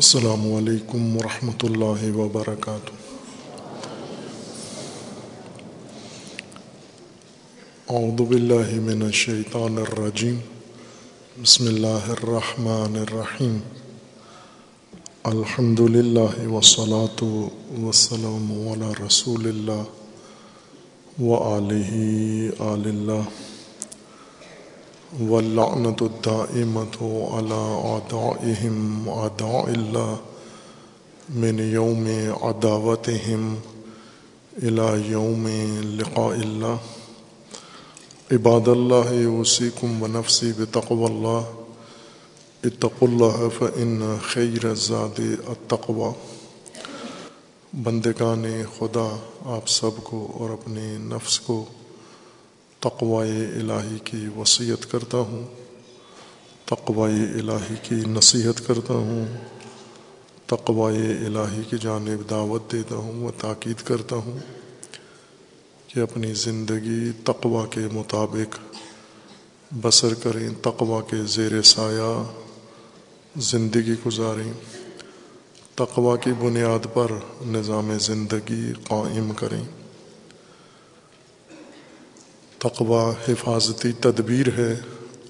السلام علیکم ورحمۃ اللہ وبرکاتہ۔ اعوذ باللہ من الشیطان الرجیم۔ بسم اللہ الرحمن الرحیم۔ الحمد للہ وسلاۃ وسلم علی رسول اللہ و علیہ آل اللہ۔ واللعنة الدائمة على أعدائهم أعداء الله من يوم عداوتهم إلى يوم لقاء الله عباد الله يوصيكم ونفسي بتقوى الله اتقوا الله فإن خير الزاد التقوى بندگان خدا، آپ سب کو اور اپنے نفس کو تقوائے الہی کی وصیت کرتا ہوں تقوائے الہی کی نصیحت کرتا ہوں تقوائے الہی کی جانب دعوت دیتا ہوں و تاکید کرتا ہوں کہ اپنی زندگی تقوا کے مطابق بسر کریں تقوا کے زیر سایہ زندگی گزاریں تقوا کی بنیاد پر نظام زندگی قائم کریں۔ تقوا حفاظتی، تدبیر ہے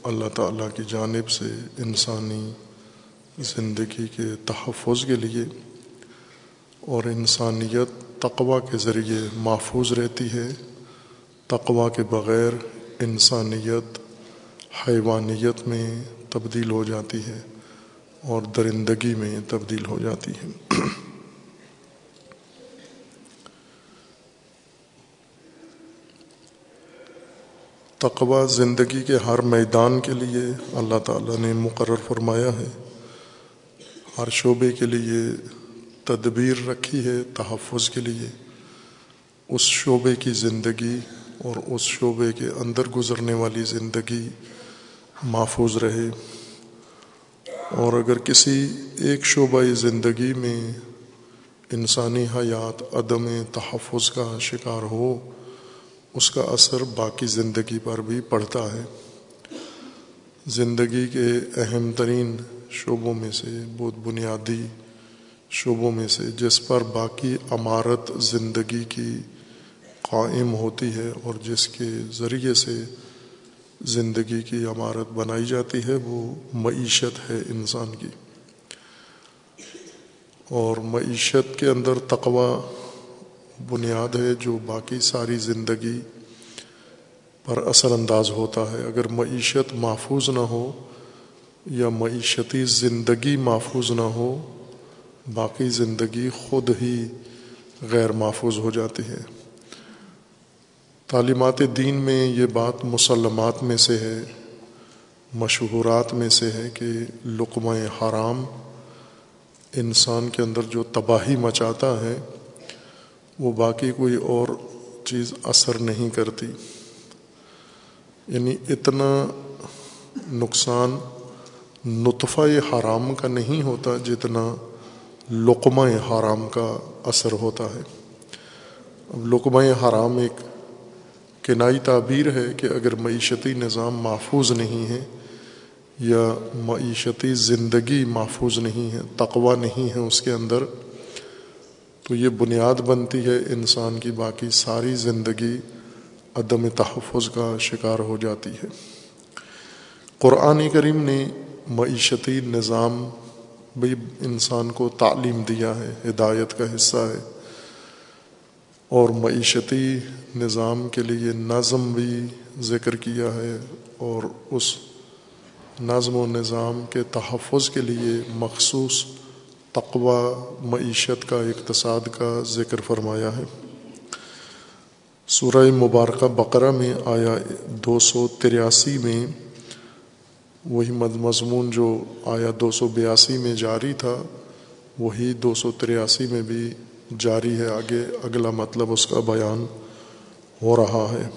اللہ تعالیٰ کی جانب سے انسانی زندگی کے تحفظ کے لیے اور انسانیت تقوا کے ذریعے محفوظ رہتی ہے۔ تقوا کے بغیر انسانیت حیوانیت میں تبدیل ہو جاتی ہے اور درندگی میں تبدیل ہو جاتی ہے۔ تقوا زندگی کے ہر میدان کے لیے اللہ تعالیٰ نے مقرر فرمایا ہے۔ ہر شعبے کے لیے تدبیر رکھی ہے، تحفظ کے لیے۔ اس شعبے کی زندگی اور اس شعبے کے اندر گزرنے والی زندگی محفوظ رہے۔ اور اگر کسی ایک شعبہ زندگی میں انسانی حیات عدم تحفظ کا شکار ہو اس کا اثر باقی زندگی پر بھی پڑتا ہے۔ زندگی کے اہم ترین شعبوں میں سے بہت بنیادی شعبوں میں سے جس پر باقی عمارت زندگی کی قائم ہوتی ہے اور جس کے ذریعے سے زندگی کی عمارت بنائی جاتی ہے، وہ معیشت ہے انسان کی۔ اور معیشت کے اندر تقوا بنیاد ہے جو باقی ساری زندگی پر اثر انداز ہوتا ہے۔ اگر معیشت محفوظ نہ ہو یا معیشتی زندگی محفوظ نہ ہو، باقی زندگی خود ہی غیر محفوظ ہو جاتی ہے۔ تعلیمات دین میں یہ بات مسلمات میں سے ہے، مشہورات میں سے ہے کہ لقمہ حرام انسان کے اندر جو تباہی مچاتا ہے وہ باقی کوئی اور چیز اثر نہیں کرتی۔ یعنی اتنا نقصان نطفہ حرام کا نہیں ہوتا جتنا لقمہ حرام کا اثر ہوتا ہے۔ اب لقمہ حرام ایک کنائی تعبیر ہے کہ اگر معیشتی نظام محفوظ نہیں ہے یا معیشتی زندگی محفوظ نہیں ہے تقوا نہیں ہے اس کے اندر تو یہ بنیاد بنتی ہے انسان کی باقی ساری زندگی عدم تحفظ کا شکار ہو جاتی ہے۔ قرآن کریم نے معیشتی نظام بھی انسان کو تعلیم دیا ہے، ہدایت کا حصہ ہے۔ اور معیشتی نظام کے لیے نظم بھی ذکر کیا ہے اور اس نظم و نظام کے تحفظ کے لیے مخصوص تقوا معیشت کا، اقتصاد کا ذکر فرمایا ہے۔ سورہ مبارکہ بقرہ میں آیا دو سو تریاسی میں وہی مضمون جو آیا دو سو بیاسی میں جاری تھا، وہی دو سو تریاسی میں بھی جاری ہے۔ آگے اگلا مطلب اس کا بیان ہو رہا ہے۔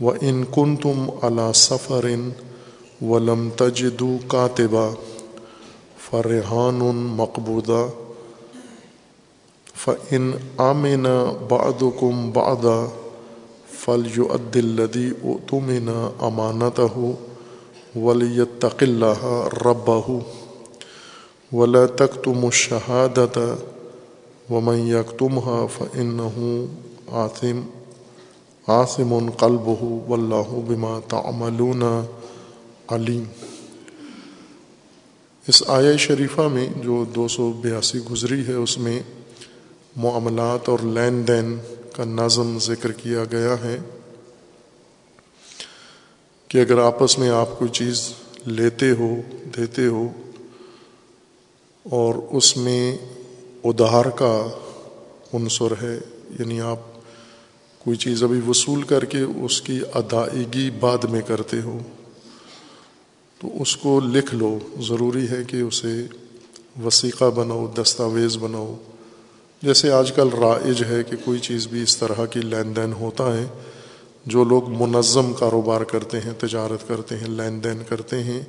وہ ان کن تم اللہ سفر ولم تجدو کاتبہ فرحان مقبوضہ۔ فن آمین باد کم بادا فل یو عدلدی او تمن امانت ہو ولیت تقلّہ رب ہو ولا تک تم شہادت و یک تم فن ہوں آصم آصم قلب ہو و اللہ بما تعملون علیم اس آیا شریفہ میں جو دو سو بیاسی گزری ہے، اس میں معاملات اور لین دین کا نظم ذکر کیا گیا ہے کہ اگر آپس میں آپ کوئی چیز لیتے ہو، دیتے ہو اور اس میں ادھار کا عنصر ہے یعنی آپ کوئی چیز ابھی وصول کر کے اس کی ادائیگی بعد میں کرتے ہو۔ تو اس کو لکھ لو۔ ضروری ہے کہ اسے وسیقہ بناؤ، دستاویز بناؤ۔ جیسے آج کل رائج ہے کہ کوئی چیز بھی اس طرح کی لین دین ہوتا ہے، جو لوگ منظم کاروبار کرتے ہیں، تجارت کرتے ہیں، لین دین کرتے ہیں،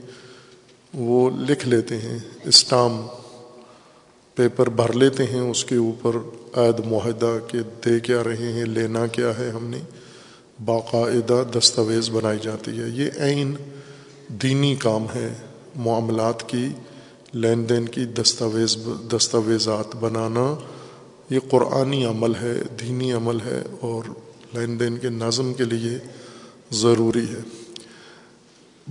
وہ لکھ لیتے ہیں، اسٹام پیپر بھر لیتے ہیں، اس کے اوپر عید معاہدہ کہ دے کیا رہے ہیں، لینا کیا ہے ہم نے، باقاعدہ دستاویز بنائی جاتی ہے۔ یہ عین دینی کام ہے معاملات کی، لین دین کی، دستاویز، دستاویزات بنانا، یہ قرآنی عمل ہے، دینی عمل ہے اور لین دین کے نظم کے لیے ضروری ہے۔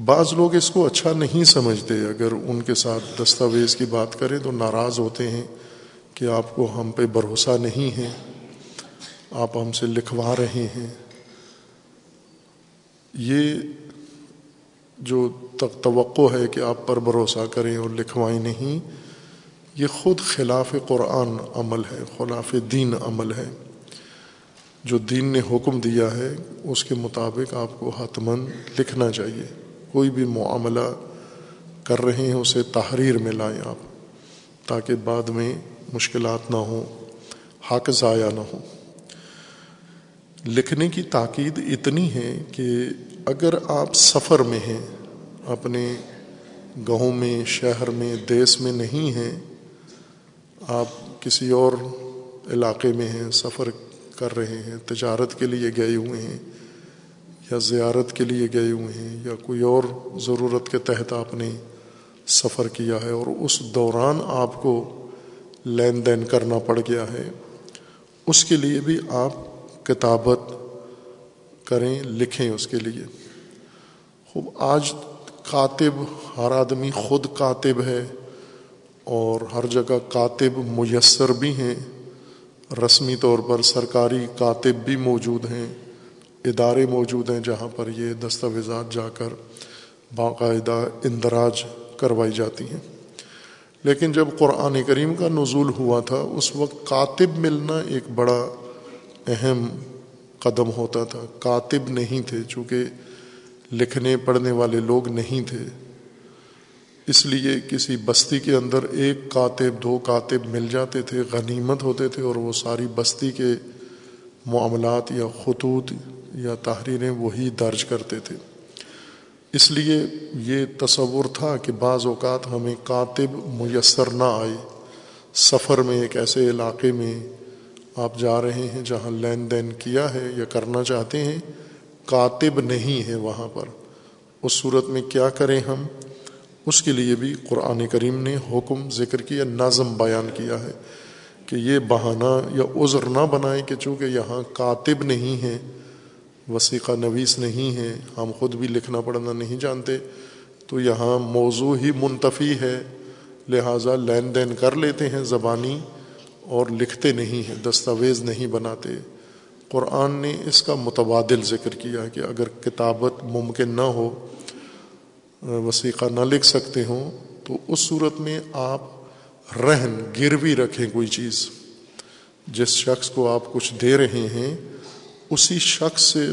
بعض لوگ اس کو اچھا نہیں سمجھتے۔ اگر ان کے ساتھ دستاویز کی بات کریں تو ناراض ہوتے ہیں کہ آپ کو ہم پہ بھروسہ نہیں ہے، آپ ہم سے لکھوا رہے ہیں۔ یہ جو توقع ہے کہ آپ پر بھروسہ کریں اور لکھوائیں نہیں، یہ خود خلاف قرآن عمل ہے، خلاف دین عمل ہے۔ جو دین نے حکم دیا ہے، اس کے مطابق آپ کو حتمن لکھنا چاہیے۔ کوئی بھی معاملہ کر رہے ہیں، اسے تحریر میں لائیں آپ، تاکہ بعد میں مشکلات نہ ہوں، حق ضائع نہ ہوں۔ لکھنے کی تاکید اتنی ہے کہ اگر آپ سفر میں ہیں، اپنے گاؤں میں، شہر میں، دیس میں نہیں ہیں، آپ کسی اور علاقے میں ہیں، سفر کر رہے ہیں، تجارت کے لیے گئے ہوئے ہیں، یا زیارت کے لیے گئے ہوئے ہیں، یا کوئی اور ضرورت کے تحت آپ نے سفر کیا ہے اور اس دوران آپ کو لین دین کرنا پڑ گیا ہے، اس کے لیے بھی آپ کتابت کریں، لکھیں اس کے لیے۔ خوب، آج کاتب، ہر آدمی خود کاتب ہے اور ہر جگہ کاتب میسر بھی ہیں۔ رسمی طور پر سرکاری کاتب بھی موجود ہیں، ادارے موجود ہیں جہاں پر یہ دستاویزات جا کر باقاعدہ اندراج کروائی جاتی ہیں۔ لیکن جب قرآن کریم کا نزول ہوا تھا، اس وقت کاتب ملنا ایک بڑا اہم قدم ہوتا تھا۔ کاتب نہیں تھے، چونکہ لکھنے پڑھنے والے لوگ نہیں تھے۔ اس لیے کسی بستی کے اندر ایک کاتب، دو کاتب مل جاتے تھے، غنیمت ہوتے تھے اور وہ ساری بستی کے معاملات یا خطوط یا تحریریں وہی درج کرتے تھے۔ اس لیے یہ تصور تھا کہ بعض اوقات ہمیں کاتب میسر نہ آئے۔ سفر میں ایک ایسے علاقے میں آپ جا رہے ہیں جہاں لین دین کیا ہے یا کرنا چاہتے ہیں، کاتب نہیں ہے وہاں پر۔ اس صورت میں کیا کریں ہم؟ اس کے لیے بھی قرآن کریم نے حکم ذکر کیا، نظم بیان کیا ہے کہ یہ بہانہ یا عذر نہ بنائیں کہ چونکہ یہاں کاتب نہیں ہے وسیقہ نویس نہیں ہے ہم خود بھی لکھنا پڑھنا نہیں جانتے، تو یہاں موضوع ہی منتفی ہے۔ لہٰذا لین دین کر لیتے ہیں زبانی اور لکھتے نہیں ہیں، دستاویز نہیں بناتے۔ قرآن نے اس کا متبادل ذکر کیا کہ اگر کتابت ممکن نہ ہو، وسیقہ نہ لکھ سکتے ہوں، تو اس صورت میں آپ رہن، گروی رکھیں کوئی چیز۔ جس شخص کو آپ کچھ دے رہے ہیں، اسی شخص سے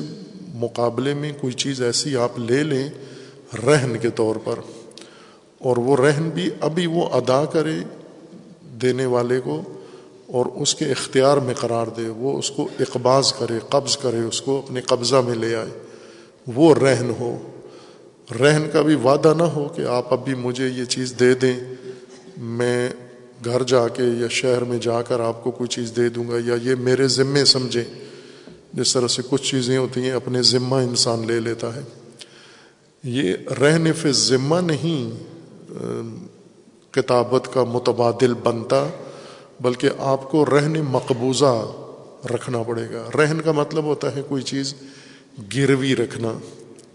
مقابلے میں کوئی چیز ایسی آپ لے لیں رہن کے طور پر۔ اور وہ رہن بھی ابھی وہ ادا کرے دینے والے کو اور اس کے اختیار میں قرار دے، وہ اس کو اقباز کرے، قبض کرے، اس کو اپنے قبضہ میں لے آئے۔ وہ رہن ہو۔ رہن کا بھی وعدہ نہ ہو کہ آپ ابھی مجھے یہ چیز دے دیں۔ میں گھر جا کے یا شہر میں جا کر آپ کو کوئی چیز دے دوں گا یا یہ میرے ذمے سمجھیں۔ جس طرح سے کچھ چیزیں ہوتی ہیں، اپنے ذمہ انسان لے لیتا ہے۔ یہ رہن فی ذمہ نہیں کتابت کا متبادل بنتا۔ بلکہ آپ کو رہن مقبوضہ رکھنا پڑے گا۔ رہن کا مطلب ہوتا ہے کوئی چیز گروی رکھنا،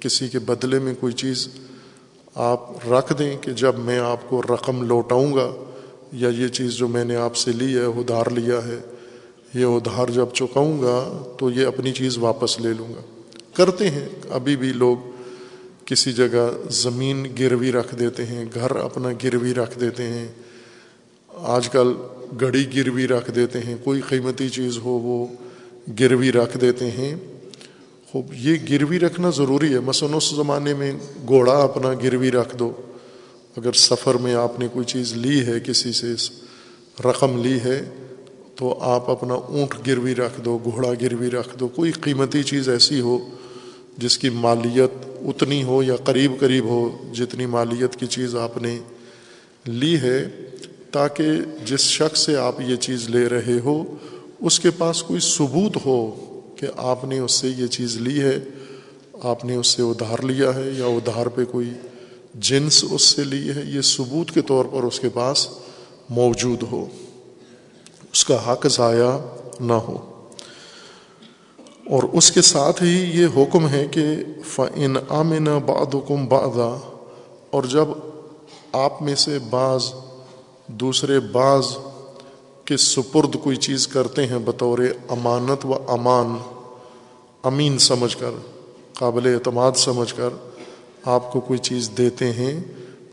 کسی کے بدلے میں کوئی چیز آپ رکھ دیں کہ جب میں آپ کو رقم لوٹاؤں گا یا یہ چیز جو میں نے آپ سے لی ہے، ادھار لیا ہے، یہ ادھار جب چکاؤں گا تو یہ اپنی چیز واپس لے لوں گا۔ کرتے ہیں۔ ابھی بھی لوگ کسی جگہ زمین گروی رکھ دیتے ہیں، گھر اپنا گروی رکھ دیتے ہیں۔ آج کل گڑی گروی رکھ دیتے ہیں، کوئی قیمتی چیز ہو وہ گروی رکھ دیتے ہیں۔ خوب، یہ گروی رکھنا ضروری ہے۔ مثلاً اس زمانے میں گھوڑا اپنا گروی رکھ دو۔ اگر سفر میں آپ نے کوئی چیز لی ہے، کسی سے رقم لی ہے، تو آپ اپنا اونٹ گروی رکھ دو، گھوڑا گروی رکھ دو۔ کوئی قیمتی چیز ایسی ہو جس کی مالیت اتنی ہو یا قریب قریب ہو جتنی مالیت کی چیز آپ نے لی ہے تاکہ جس شخص سے آپ یہ چیز لے رہے ہو، اس کے پاس کوئی ثبوت ہو کہ آپ نے اس سے یہ چیز لی ہے، آپ نے اس سے ادھار لیا ہے یا ادھار پہ کوئی جنس اس سے لی ہے، یہ ثبوت کے طور پر اس کے پاس موجود ہو۔ اس کا حق ضائع نہ ہو۔ اور اس کے ساتھ ہی یہ حکم ہے کہ فن آمن باد حکم اور جب آپ میں سے بعض دوسرے بعض کے سپرد کوئی چیز کرتے ہیں بطور امانت و امان، امین سمجھ کر، قابل اعتماد سمجھ کر آپ کو کوئی چیز دیتے ہیں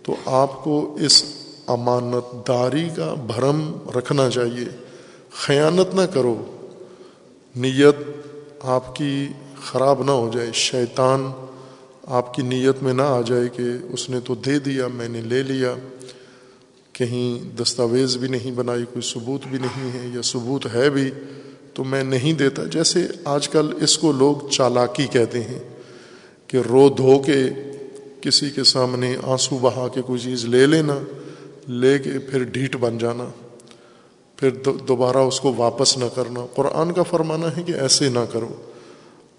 تو آپ کو اس امانت داری کا بھرم رکھنا چاہیے۔ خیانت نہ کرو۔ نیت آپ کی خراب نہ ہو جائے۔ شیطان آپ کی نیت میں نہ آ جائے کہ اس نے تو دے دیا، میں نے لے لیا۔ کہیں دستاویز بھی نہیں بنائی، کوئی ثبوت بھی نہیں ہے یا ثبوت ہے بھی، تو میں نہیں دیتا۔ جیسے آج کل اس کو لوگ چالاکی کہتے ہیں کہ رو دھو کے کسی کے سامنے آنسو بہا کے کوئی چیز لے لینا، لے کے پھر ڈھیٹ بن جانا، پھر دوبارہ اس کو واپس نہ کرنا۔ قرآن کا فرمانا ہے کہ ایسے نہ کرو۔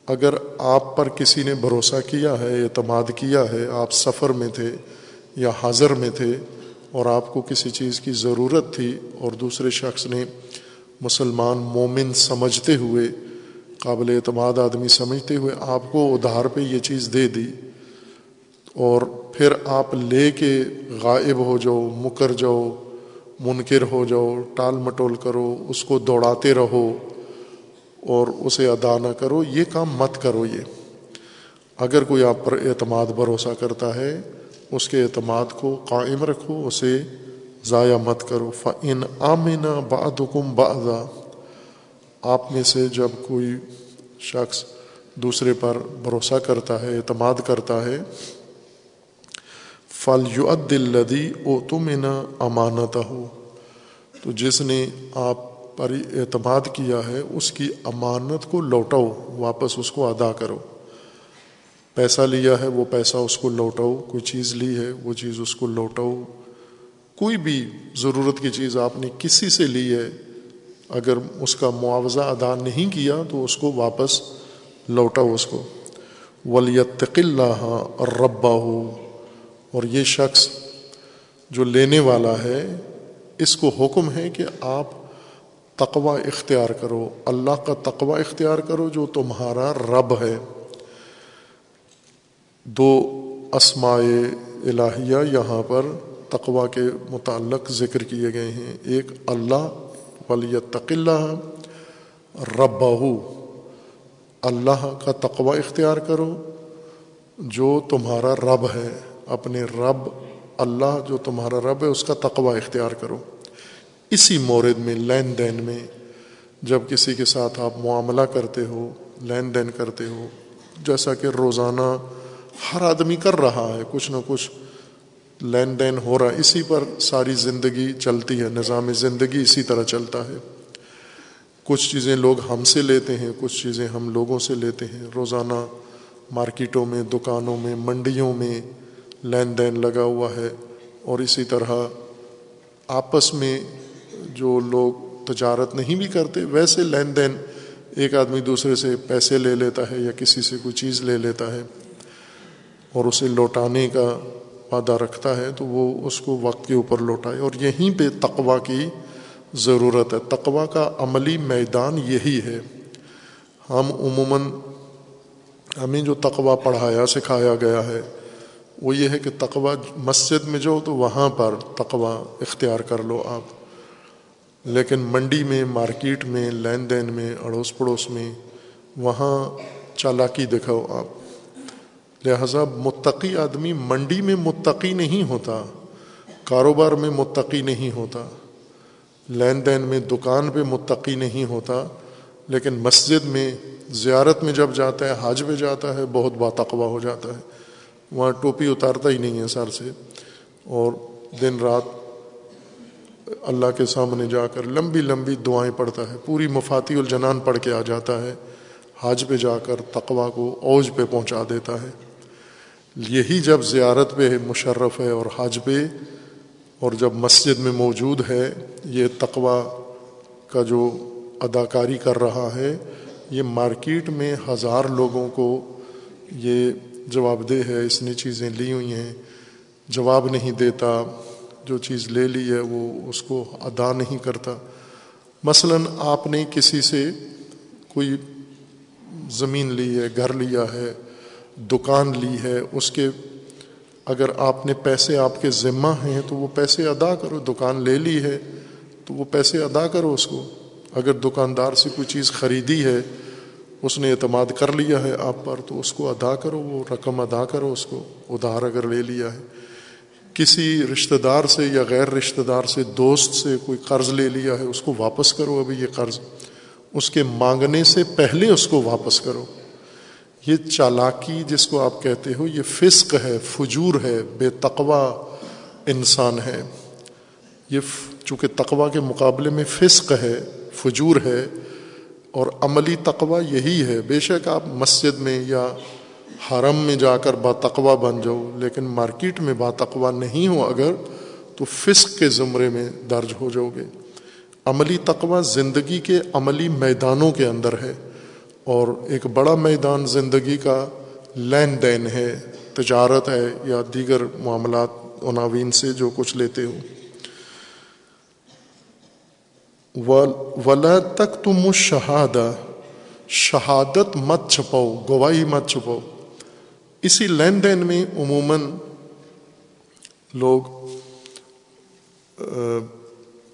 اگر آپ پر کسی نے بھروسہ کیا ہے اعتماد کیا ہے، آپ سفر میں تھے یا حاضر میں تھے اور آپ کو کسی چیز کی ضرورت تھی اور دوسرے شخص نے مسلمان مومن سمجھتے ہوئے، قابل اعتماد آدمی سمجھتے ہوئے آپ کو ادھار پہ یہ چیز دے دی اور پھر آپ لے کے غائب ہو جاؤ، مکر جاؤ، منکر ہو جاؤ، ٹال مٹول کرو، اس کو دوڑاتے رہو اور اسے ادا نہ کرو، یہ کام مت کرو یہ۔ اگر کوئی آپ پر اعتماد بھروسہ کرتا ہے اس کے اعتماد کو قائم رکھو، اسے ضائع مت کرو۔ فن آمنا باد حکم بعضا آپ میں سے جب کوئی شخص دوسرے پر بھروسہ کرتا ہے، اعتماد کرتا ہے فل یو الدی او تم امانت ہو تو جس نے آپ پر اعتماد کیا ہے، اس کی امانت کو لوٹاؤ، واپس اس کو ادا کرو۔ پیسہ لیا ہے، وہ پیسہ اس کو لوٹاؤ، کوئی چیز لی ہے، وہ چیز اس کو لوٹاؤ۔ کوئی بھی ضرورت کی چیز آپ نے کسی سے لی ہے، اگر اس کا معاوضہ ادا نہیں کیا تو اس کو واپس لوٹاؤ اس کو۔ ولیتق اللہ اور ربا ہو اور یہ شخص جو لینے والا ہے، اس کو حکم ہے کہ آپ تقوا اختیار کرو۔ اللہ کا تقوا اختیار کرو جو تمہارا رب ہے۔ دو اسمائے الہیہ یہاں پر تقوا کے متعلق ذکر کیے گئے ہیں۔ ایک اللہ ولی اللہ رب اللہ کا تقوا اختیار کرو، جو تمہارا رب ہے۔ اپنے رب، اللہ جو تمہارا رب ہے، اس کا تقوی اختیار کرو۔ اسی مورد میں، لین دین میں، جب کسی کے ساتھ آپ معاملہ کرتے ہو، لین دین کرتے ہو، جیسا کہ روزانہ ہر آدمی کر رہا ہے، کچھ نہ کچھ لین دین ہو رہا ہے۔ اسی پر ساری زندگی چلتی ہے، نظام زندگی اسی طرح چلتا ہے۔ کچھ چیزیں لوگ ہم سے لیتے ہیں، کچھ چیزیں ہم لوگوں سے لیتے ہیں۔ روزانہ مارکیٹوں میں، دکانوں میں، منڈیوں میں لین دین لگا ہوا ہے۔ اور اسی طرح آپس میں جو لوگ تجارت نہیں بھی کرتے، ویسے لین دین ایک آدمی دوسرے سے پیسے لے لیتا ہے یا کسی سے کوئی چیز لے لیتا ہے۔ اور اسے لوٹانے کا وعدہ رکھتا ہے، تو وہ اس کو وقت کے اوپر لوٹائے۔ اور یہیں پہ تقوا کی ضرورت ہے۔ تقوا کا عملی میدان یہی ہے۔ ہم عموماً، ہمیں جو تقوا پڑھایا، سکھایا گیا ہے، وہ یہ ہے کہ تقوا مسجد میں جو تو وہاں پر تقوا اختیار کر لو آپ۔ لیکن منڈی میں، مارکیٹ میں، لین دین میں، اڑوس پڑوس میں، وہاں چالاکی دکھاؤ آپ۔ لہذا متقی آدمی منڈی میں متقی نہیں ہوتا، کاروبار میں متقی نہیں ہوتا، لین دین میں، دکان پہ متقی نہیں ہوتا، لیکن مسجد میں، زیارت میں جب جاتا ہے، حج پہ جاتا ہے، بہت باتقوا ہو جاتا ہے۔ وہاں ٹوپی اتارتا ہی نہیں ہے سر سے۔ اور دن رات اللہ کے سامنے جا کر لمبی لمبی دعائیں پڑھتا ہے۔ پوری مفاتی الجنان پڑھ کے آ جاتا ہے۔ حج پہ جا کر تقوا کو اوج پہ پہنچا دیتا ہے۔ یہی جب زیارت پہ مشرف ہے اور حج پہ، اور جب مسجد میں موجود ہے، یہ تقوا کا جو اداکاری کر رہا ہے، یہ مارکیٹ میں ہزار لوگوں کو یہ جواب دہ ہے، اس نے چیزیں لی ہوئی ہیں، جواب نہیں دیتا، جو چیز لے لی ہے وہ اس کو ادا نہیں کرتا۔ مثلا آپ نے کسی سے کوئی زمین لی ہے، گھر لیا ہے دکان لی ہے، اس کے اگر آپ نے پیسے آپ کے ذمہ ہیں تو وہ پیسے ادا کرو، دکان لے لی ہے تو وہ پیسے ادا کرو اس کو۔ اگر دکاندار سے کوئی چیز خریدی ہے، اس نے اعتماد کر لیا ہے آپ پر تو اس کو ادا کرو، وہ رقم ادا کرو اس کو۔ ادھار اگر لے لیا ہے، کسی رشتہ دار سے یا غیر رشتہ دار سے، دوست سے کوئی قرض لے لیا ہے، اس کو واپس کرو ابھی یہ قرض۔ اس کے مانگنے سے پہلے اس کو واپس کرو۔ یہ چالاکی جس کو آپ کہتے ہو، یہ فسق ہے، فجور ہے، بے تقوا انسان ہے۔ یہ چونکہ تقوا کے مقابلے میں فسق ہے، فجور ہے، اور عملی تقوا یہی ہے۔ بے شک آپ مسجد میں یا حرم میں جا کر باتقوا بن جاؤ، لیکن مارکیٹ میں باتقوا نہیں ہو اگر، تو فسق کے زمرے میں درج ہو جاؤ گے۔ عملی تقوا زندگی کے عملی میدانوں کے اندر ہے۔ اور ایک بڑا میدان زندگی کا لین دین ہے، تجارت ہے یا دیگر معاملات، عناوین سے جو کچھ لیتے ہو ولا تک تم شہاد شہادت مت چھپاؤ، گواہی مت چھپاؤ۔ اسی لین دین میں عموماً لوگ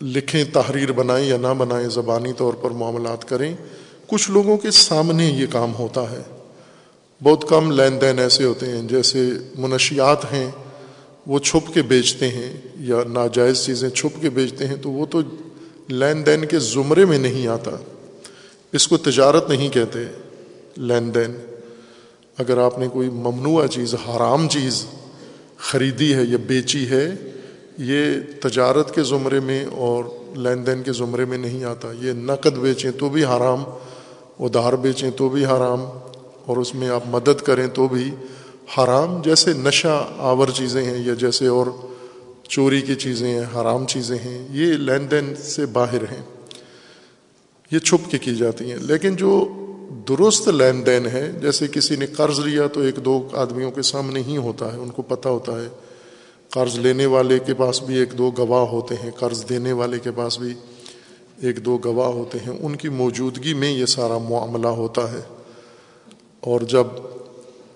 لکھیں، تحریر بنائیں یا نہ بنائیں، زبانی طور پر معاملات کریں۔ کچھ لوگوں کے سامنے یہ کام ہوتا ہے۔ بہت کم لین دین ایسے ہوتے ہیں جیسے منشیات ہیں، وہ چھپ کے بیچتے ہیں یا ناجائز چیزیں چھپ کے بیچتے ہیں، تو وہ تو لین دین کے زمرے میں نہیں آتا۔ اس کو تجارت نہیں کہتے لین دین۔ اگر آپ نے کوئی ممنوع چیز، حرام چیز خریدی ہے یا بیچی ہے، یہ تجارت کے زمرے میں اور لین دین کے زمرے میں نہیں آتا۔ یہ نقد بیچیں تو بھی حرام۔ ادھار بیچیں تو بھی حرام اور اس میں آپ مدد کریں تو بھی حرام جیسے نشہ آور چیزیں ہیں یا جیسے اور چوری کی چیزیں ہیں، حرام چیزیں ہیں، یہ لین دین سے باہر ہیں۔ یہ چھپ کے کی جاتی ہیں۔ لیکن جو درست لین دین ہے، جیسے کسی نے قرض لیا تو ایک دو آدمیوں کے سامنے ہی ہوتا ہے، ان کو پتہ ہوتا ہے۔ قرض لینے والے کے پاس بھی ایک دو گواہ ہوتے ہیں، قرض دینے والے کے پاس بھی۔ ایک دو گواہ ہوتے ہیں، ان کی موجودگی میں یہ سارا معاملہ ہوتا ہے۔ اور جب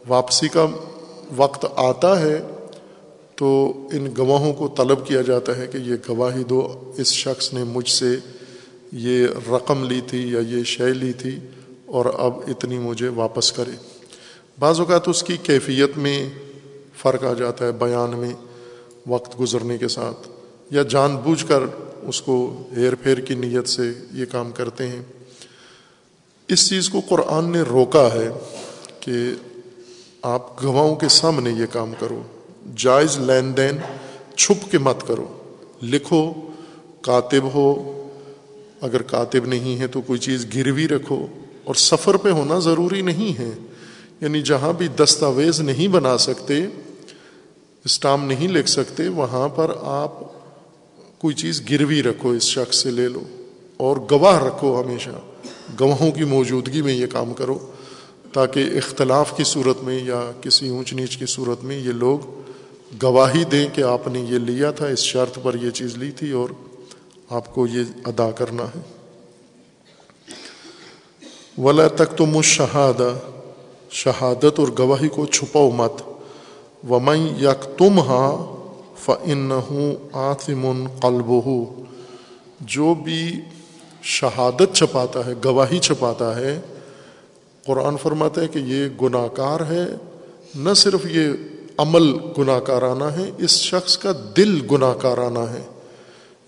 واپسی کا وقت آتا ہے تو ان گواہوں کو طلب کیا جاتا ہے کہ یہ گواہی دو، اس شخص نے مجھ سے یہ رقم لی تھی یا یہ شے لی تھی اور اب اتنی مجھے واپس کرے۔ بعض اوقات اس کی کیفیت میں فرق آ جاتا ہے بیان میں وقت گزرنے کے ساتھ، یا جان بوجھ کر اس کو ہیر پھیر کی نیت سے یہ کام کرتے ہیں۔ اس چیز کو قرآن نے روکا ہے کہ آپ گواہوں کے سامنے یہ کام کرو۔ جائز لین دین چھپ کے مت کرو۔ لکھو، کاتب ہو۔ اگر کاتب نہیں ہے تو کوئی چیز گروی رکھو۔ اور سفر پہ ہونا ضروری نہیں ہے۔ یعنی جہاں بھی دستاویز نہیں بنا سکتے، اسٹام نہیں لکھ سکتے، وہاں پر آپ کوئی چیز گروی رکھو، اس شخص سے لے لو، اور گواہ رکھو ہمیشہ۔ گواہوں کی موجودگی میں یہ کام کرو، تاکہ اختلاف کی صورت میں یا کسی اونچ نیچ کی صورت میں یہ لوگ گواہی دیں کہ آپ نے یہ لیا تھا، اس شرط پر یہ چیز لی تھی، اور آپ کو یہ ادا کرنا ہے۔ ولا تک تم شہادہ شہادت اور گواہی کو چھپاؤ مت۔ ومن یک تم ہاں فن ہوں آتم قلب جو بھی شہادت چھپاتا ہے، گواہی چھپاتا ہے، قرآن فرماتا ہے کہ یہ گناہ کار ہے۔ نہ صرف یہ عمل گناہ کارانہ ہے، اس شخص کا دل گناہ کارانہ ہے۔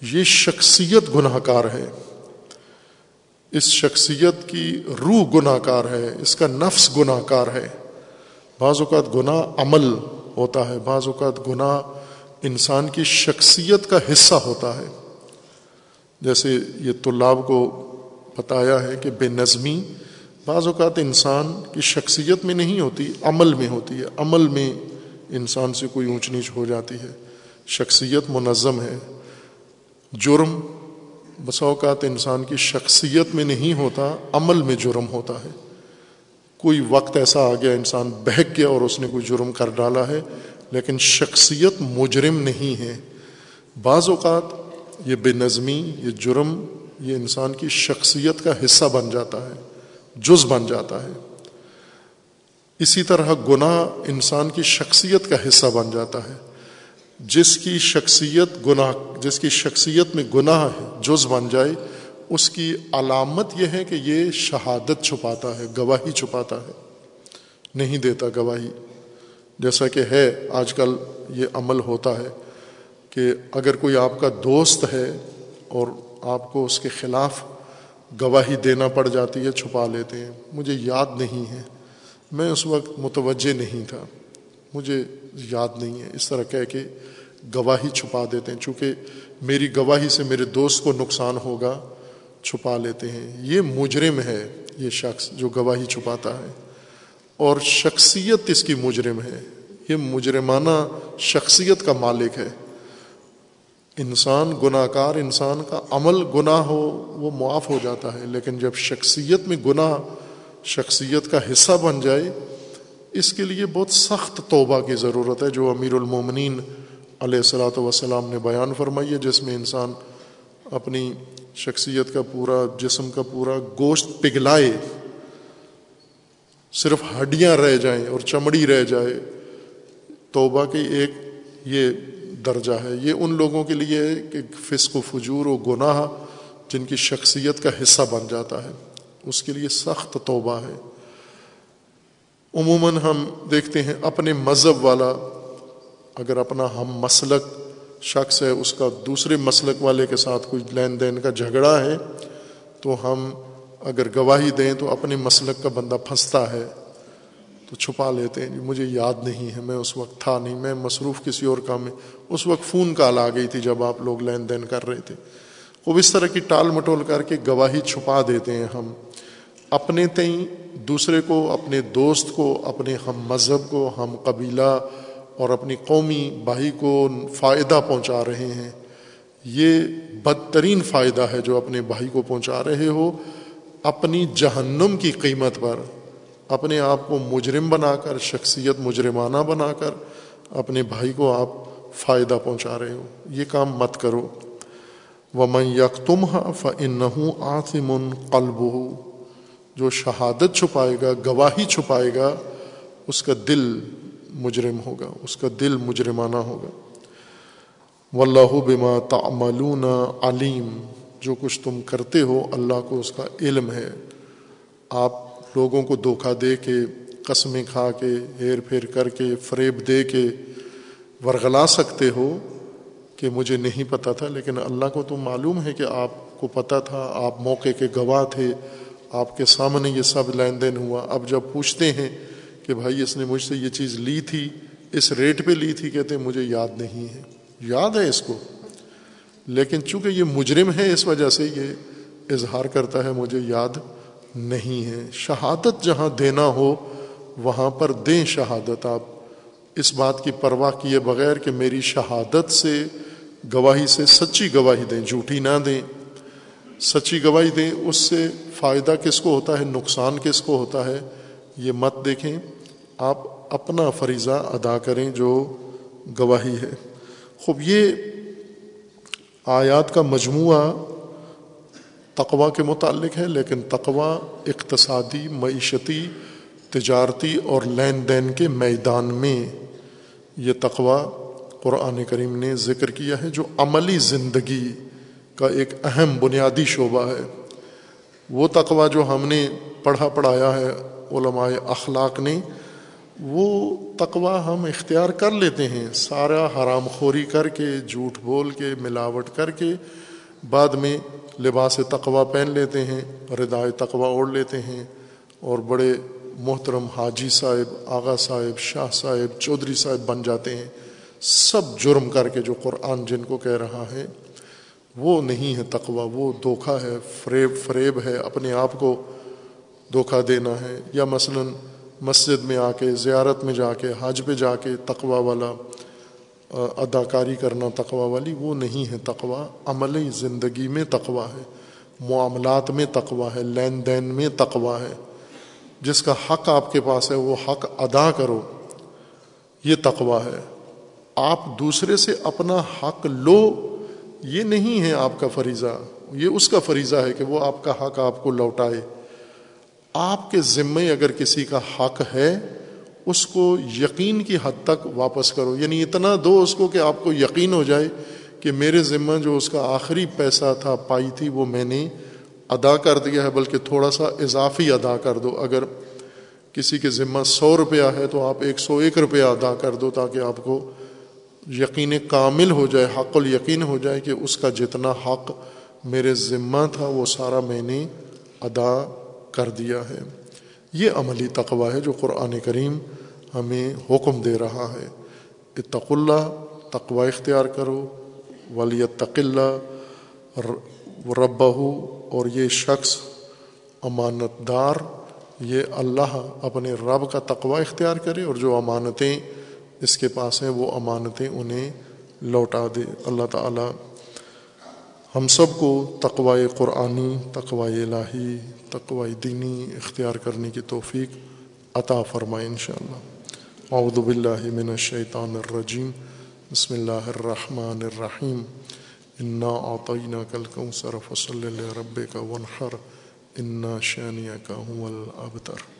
یہ شخصیت گناہ کار ہے۔ اس شخصیت کی روح گناہ کار ہے، اس کا نفس گناہ کار ہے۔ بعض اوقات گناہ عمل ہوتا ہے، بعض اوقات گناہ انسان کی شخصیت کا حصہ ہوتا ہے۔ جیسے یہ طلاب کو بتایا ہے کہ بے نظمی بعض اوقات انسان کی شخصیت میں نہیں ہوتی، عمل میں ہوتی ہے۔ عمل میں انسان سے کوئی اونچ نیچ ہو جاتی ہے۔ شخصیت منظم ہے۔ جرم بس اوقات انسان کی شخصیت میں نہیں ہوتا، عمل میں جرم ہوتا ہے۔ کوئی وقت ایسا آ گیا انسان بہک گیا اور اس نے کوئی جرم کر ڈالا ہے۔ لیکن شخصیت مجرم نہیں ہے۔ بعض اوقات یہ بے نظمی، یہ جرم، یہ انسان کی شخصیت کا حصہ بن جاتا ہے، جز بن جاتا ہے۔ اسی طرح گناہ انسان کی شخصیت کا حصہ بن جاتا ہے۔ جس کی شخصیت گناہ، جس کی شخصیت میں گناہ ہے، جز بن جائے، اس کی علامت یہ ہے کہ یہ شہادت چھپاتا ہے، گواہی چھپاتا ہے۔ نہیں دیتا گواہی۔ جیسا کہ ہے، آج کل یہ عمل ہوتا ہے کہ اگر کوئی آپ کا دوست ہے اور آپ کو اس کے خلاف گواہی دینا پڑ جاتی ہے، چھپا لیتے ہیں، مجھے یاد نہیں ہے۔ میں اس وقت متوجہ نہیں تھا۔ مجھے یاد نہیں ہے۔ اس طرح کہہ کے گواہی چھپا دیتے ہیں۔ چونکہ میری گواہی سے میرے دوست کو نقصان ہوگا، چھپا لیتے ہیں۔ یہ مجرم ہے، یہ شخص جو گواہی چھپاتا ہے۔ اور شخصیت اس کی مجرم ہے۔ یہ مجرمانہ شخصیت کا مالک ہے۔ انسان گناہ کار انسان کا عمل گناہ ہو، وہ معاف ہو جاتا ہے۔ لیکن جب شخصیت میں گناہ شخصیت کا حصہ بن جائے، اس کے لیے بہت سخت توبہ کی ضرورت ہے، جو امیر المومنین علیہ السلاۃ وسلام نے بیان فرمائی ہے، جس میں انسان اپنی شخصیت کا پورا جسم کا پورا گوشت پگھلائے۔ صرف ہڈیاں رہ جائیں اور چمڑی رہ جائے، توبہ کی ایک یہ درجہ ہے۔ یہ ان لوگوں کے لیے ہے کہ فسق و فجور و گناہ جن کی شخصیت کا حصہ بن جاتا ہے، اس کے لیے سخت توبہ ہے۔ عموماً ہم دیکھتے ہیں اپنے مذہب والا اگر اپنا ہم مسلک، شخص ہے، اس کا دوسرے مسلک والے کے ساتھ کچھ لین دین کا جھگڑا ہے، تو ہم اگر گواہی دیں تو اپنے مسلک کا بندہ پھنستا ہے، تو چھپا لیتے ہیں۔ جی مجھے یاد نہیں ہے، میں اس وقت تھا نہیں۔ میں مصروف کسی اور کام میں، اس وقت فون کال آ گئی تھی جب آپ لوگ لین دین کر رہے تھے۔ خوب اس طرح کی ٹال مٹول کر کے گواہی چھپا دیتے ہیں ہم۔ اپنے تئیں دوسرے کو، اپنے دوست کو، اپنے ہم مذہب کو، ہم قبیلہ اور اپنی قومی بھائی کو فائدہ پہنچا رہے ہیں۔ یہ بدترین فائدہ ہے جو اپنے بھائی کو پہنچا رہے ہو۔ اپنی جہنم کی قیمت پر، اپنے آپ کو مجرم بنا کر، شخصیت مجرمانہ بنا کر اپنے بھائی کو آپ فائدہ پہنچا رہے ہو۔ یہ کام مت کرو۔ و میں یک تم فن آتم قلب جو شہادت چھپائے گا، گواہی چھپائے گا، اس کا دل مجرم ہوگا، اس کا دل مجرمانہ ہوگا۔ و اللہ بما تعملون علیم جو کچھ تم کرتے ہو اللہ کو اس کا علم ہے۔ آپ لوگوں کو دھوکہ دے کے، قسمیں کھا کے، ہیر پھیر کر کے، فریب دے کے ورغلا سکتے ہو کہ مجھے نہیں پتہ تھا، لیکن اللہ کو تو معلوم ہے کہ آپ کو پتہ تھا۔ آپ موقع کے گواہ تھے۔ آپ کے سامنے یہ سب لین دین ہوا۔ اب جب پوچھتے ہیں کہ بھائی، اس نے مجھ سے یہ چیز لی تھی، اس ریٹ پہ لی تھی، کہتے ہیں مجھے یاد نہیں ہے۔ یاد ہے اس کو۔ لیکن چونکہ یہ مجرم ہے اس وجہ سے یہ اظہار کرتا ہے، مجھے یاد نہیں ہے۔ شہادت جہاں دینا ہو، وہاں پر دیں شہادت۔ آپ اس بات کی پرواہ کیے بغیر کہ میری شہادت سے، گواہی سے سچی گواہی دیں، جھوٹی نہ دیں۔ سچی گواہی دیں، اس سے فائدہ کس کو ہوتا ہے، نقصان کس کو ہوتا ہے، یہ مت دیکھیں۔ آپ اپنا فریضہ ادا کریں جو گواہی ہے۔ خوب، یہ آیات کا مجموعہ تقوا کے متعلق ہے، لیکن تقوا اقتصادی، معیشتی، تجارتی اور لین دین کے میدان میں یہ تقوا قرآن کریم نے ذکر کیا ہے، جو عملی زندگی کا ایک اہم بنیادی شعبہ ہے۔ وہ تقوا جو ہم نے پڑھا پڑھایا ہے، علماء اخلاق نے وہ تقوا ہم اختیار کر لیتے ہیں، سارا حرام خوری کر کے، جھوٹ بول کے، ملاوٹ کر کے بعد میں لباس تقوا پہن لیتے ہیں، ردائے تقوا اوڑھ لیتے ہیں اور بڑے محترم حاجی صاحب، آغا صاحب، شاہ صاحب، چودھری صاحب بن جاتے ہیں۔ سب جرم کر کے جو قرآن جن کو کہہ رہا ہے، وہ نہیں ہے تقوا وہ دھوکھا ہے، فریب فریب ہے۔ اپنے آپ کو دھوکھا دینا ہے۔ یا مثلا مسجد میں آ کے، زیارت میں جا کے، حج پہ جا کے تقوا والا اداکاری کرنا تقوا والی وہ نہیں ہے تقوا عملی زندگی میں تقوا ہے، معاملات میں تقوا ہے، لین دین میں تقوا ہے۔ جس کا حق آپ کے پاس ہے، وہ حق ادا کرو، یہ تقوا ہے۔ آپ دوسرے سے اپنا حق لو، یہ نہیں ہے آپ کا فریضہ۔ یہ اس کا فریضہ ہے کہ وہ آپ کا حق آپ کو لوٹائے۔ آپ کے ذمے اگر کسی کا حق ہے، اس کو یقین کی حد تک واپس کرو۔ یعنی اتنا دو اس کو کہ آپ کو یقین ہو جائے کہ میرے ذمہ جو اس کا آخری پیسہ تھا، پائی تھی، وہ میں نے ادا کر دیا ہے، بلکہ تھوڑا سا اضافی ادا کر دو۔ اگر کسی کے ذمہ سو روپیہ ہے تو آپ ایک سو ایک روپیہ ادا کر دو تاکہ آپ کو یقین کامل ہو جائے، حق الیقین ہو جائے کہ اس کا جتنا حق میرے ذمہ تھا، وہ سارا میں نے ادا کر دیا ہے۔ یہ عملی تقوی ہے جو قرآن کریم ہمیں حکم دے رہا ہے۔ اتق اللہ، تقوی اختیار کرو۔ ولی اللہ ربہ اور یہ شخص امانت دار، یہ اللہ اپنے رب کا تقوی اختیار کرے اور جو امانتیں اس کے پاس ہیں وہ امانتیں انہیں لوٹا دے۔ اللہ تعالی ہم سب کو تقوی قرآنی، تقوی الہی، تقوی دینی اختیار کرنے کی توفیق عطا فرمائے انشاءاللہ۔ اعوذ باللہ من الشیطان الرجیم۔ بسم اللہ الرحمن الرحیم۔ انا اعطیناک الکوثر فصل لربک وانحر۔ انا شانیک هو الابتر۔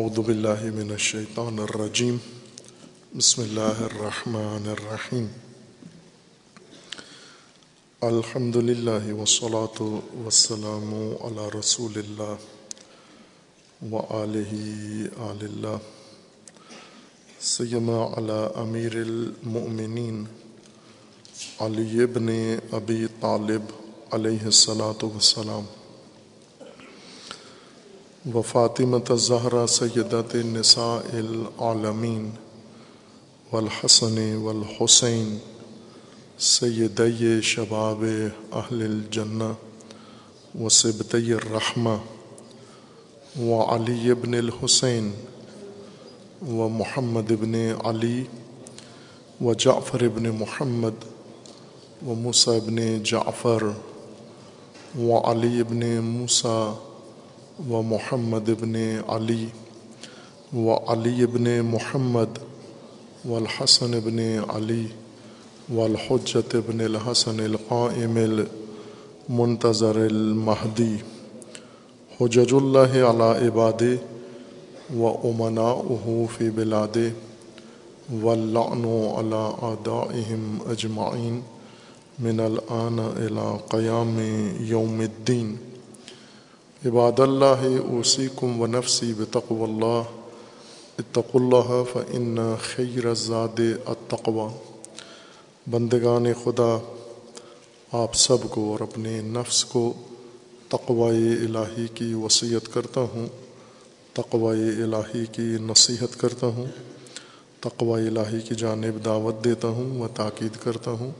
اعوذ باللہ من الشیطان الرجیم بسم اللہ الرحمن الرحیم الحمد للہ وسلاۃ وسلام علی رسول اللہ و علیہ آل سیما علی امیر المؤمنین علی ابن ابی طالب علیہ السلاۃ وسلام و فاطمۃ زہرا سیدت نساء العالمین والحسن والحسین سید شباب اہل الجنہ و سبت الرحمہ و علی ابن الحسین و محمد ابن علی و جعفر ابن محمد و موسیٰ ابن جعفر و علی ابن موسیٰ و محمد ابن علی و علی ابن محمد و الحسن ابن علی و الحجت ابن الحسن القائم المنتظر المہدی حجج اللہ علی عباد و امنا فی بلاد و لعن علی آدائہم اجمعین من الآن الى قیام یوم الدین عباد اللہ اوسی کم و نفسی بتقو اللہ اتق اللہ فن خیر زاد التقوی۔ بندگان خدا، آپ سب کو اور اپنے نفس کو تقوائے الہی کی وصیت کرتا ہوں تقوائے الہی کی نصیحت کرتا ہوں، تقوی الہی کی جانب دعوت دیتا ہوں، و تاکید کرتا ہوں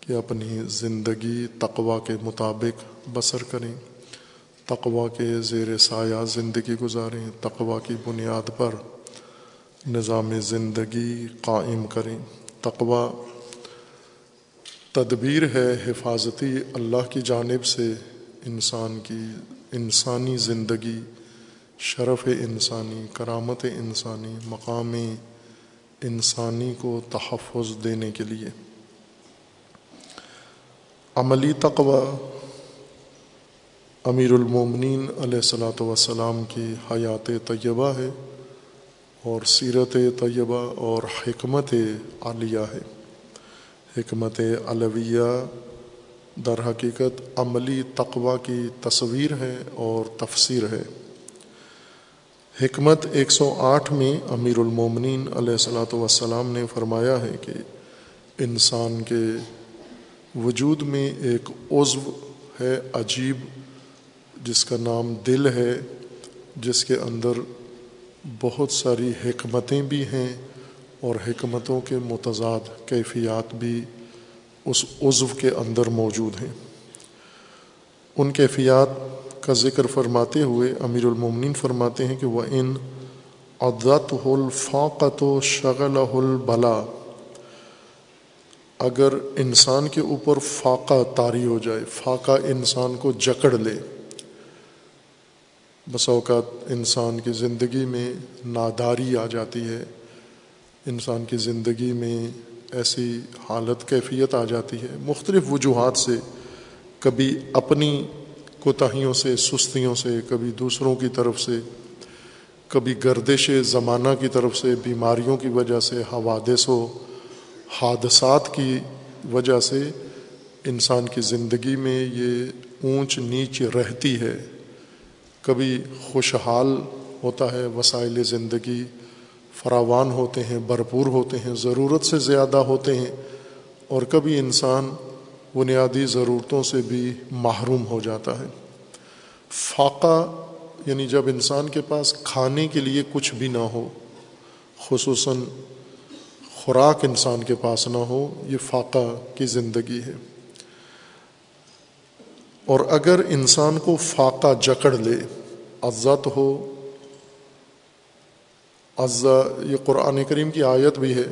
کہ اپنی زندگی تقوا کے مطابق بسر کریں۔ تقوا کے زیر سایہ زندگی گزاریں تقوا کی بنیاد پر نظام زندگی قائم کریں۔ تقوا تدبیر ہے، حفاظتی اللہ کی جانب سے انسان کی انسانی زندگی، شرف انسانی، کرامت انسانی، مقام انسانی کو تحفظ دینے کے لیے۔ عملی تقوی امیر المومنین علیہ السلاۃ وسلام کی حیات طیبہ ہے اور سیرت طیبہ اور حکمت عالیہ ہے۔ حکمت علویہ در حقیقت عملی تقوی کی تصویر ہے اور تفسیر ہے۔ حکمت ایک سو آٹھ میں امیر المومنین علیہ السلاۃ وسلام نے فرمایا ہے کہ انسان کے وجود میں ایک عضو ہے، عجیب جس کا نام دل ہے، جس کے اندر بہت ساری حکمتیں بھی ہیں اور حکمتوں کے متضاد کیفیات بھی اس عضو کے اندر موجود ہیں۔ ان کیفیات کا ذکر فرماتے ہوئے امیر المومنین فرماتے ہیں کہ وہ ان عدت الفاقت و شغل البلا اگر انسان کے اوپر فاقہ طاری ہو جائے، فاقہ انسان کو جکڑ لے بس اوقات انسان کی زندگی میں ناداری آ جاتی ہے۔ انسان کی زندگی میں ایسی حالت کیفیت آ جاتی ہے۔ مختلف وجوہات سے کبھی اپنی کوتاہیوں سے، سستیوں سے، کبھی دوسروں کی طرف سے، کبھی گردش زمانہ کی طرف سے، بیماریوں کی وجہ سے، حوادث و حادثات کی وجہ سے انسان کی زندگی میں یہ اونچ نیچ رہتی ہے۔ کبھی خوشحال ہوتا ہے، وسائل زندگی فراوان ہوتے ہیں، بھرپور ہوتے ہیں، ضرورت سے زیادہ ہوتے ہیں اور کبھی انسان بنیادی ضرورتوں سے بھی محروم ہو جاتا ہے۔ فاقہ یعنی جب انسان کے پاس کھانے کے لیے کچھ بھی نہ ہو، خصوصاً خوراک انسان کے پاس نہ ہو، یہ فاقہ کی زندگی ہے۔ اور اگر انسان کو فاقہ جکڑ لے، عزت ہو عزا یہ قرآن کریم کی آیت بھی ہے،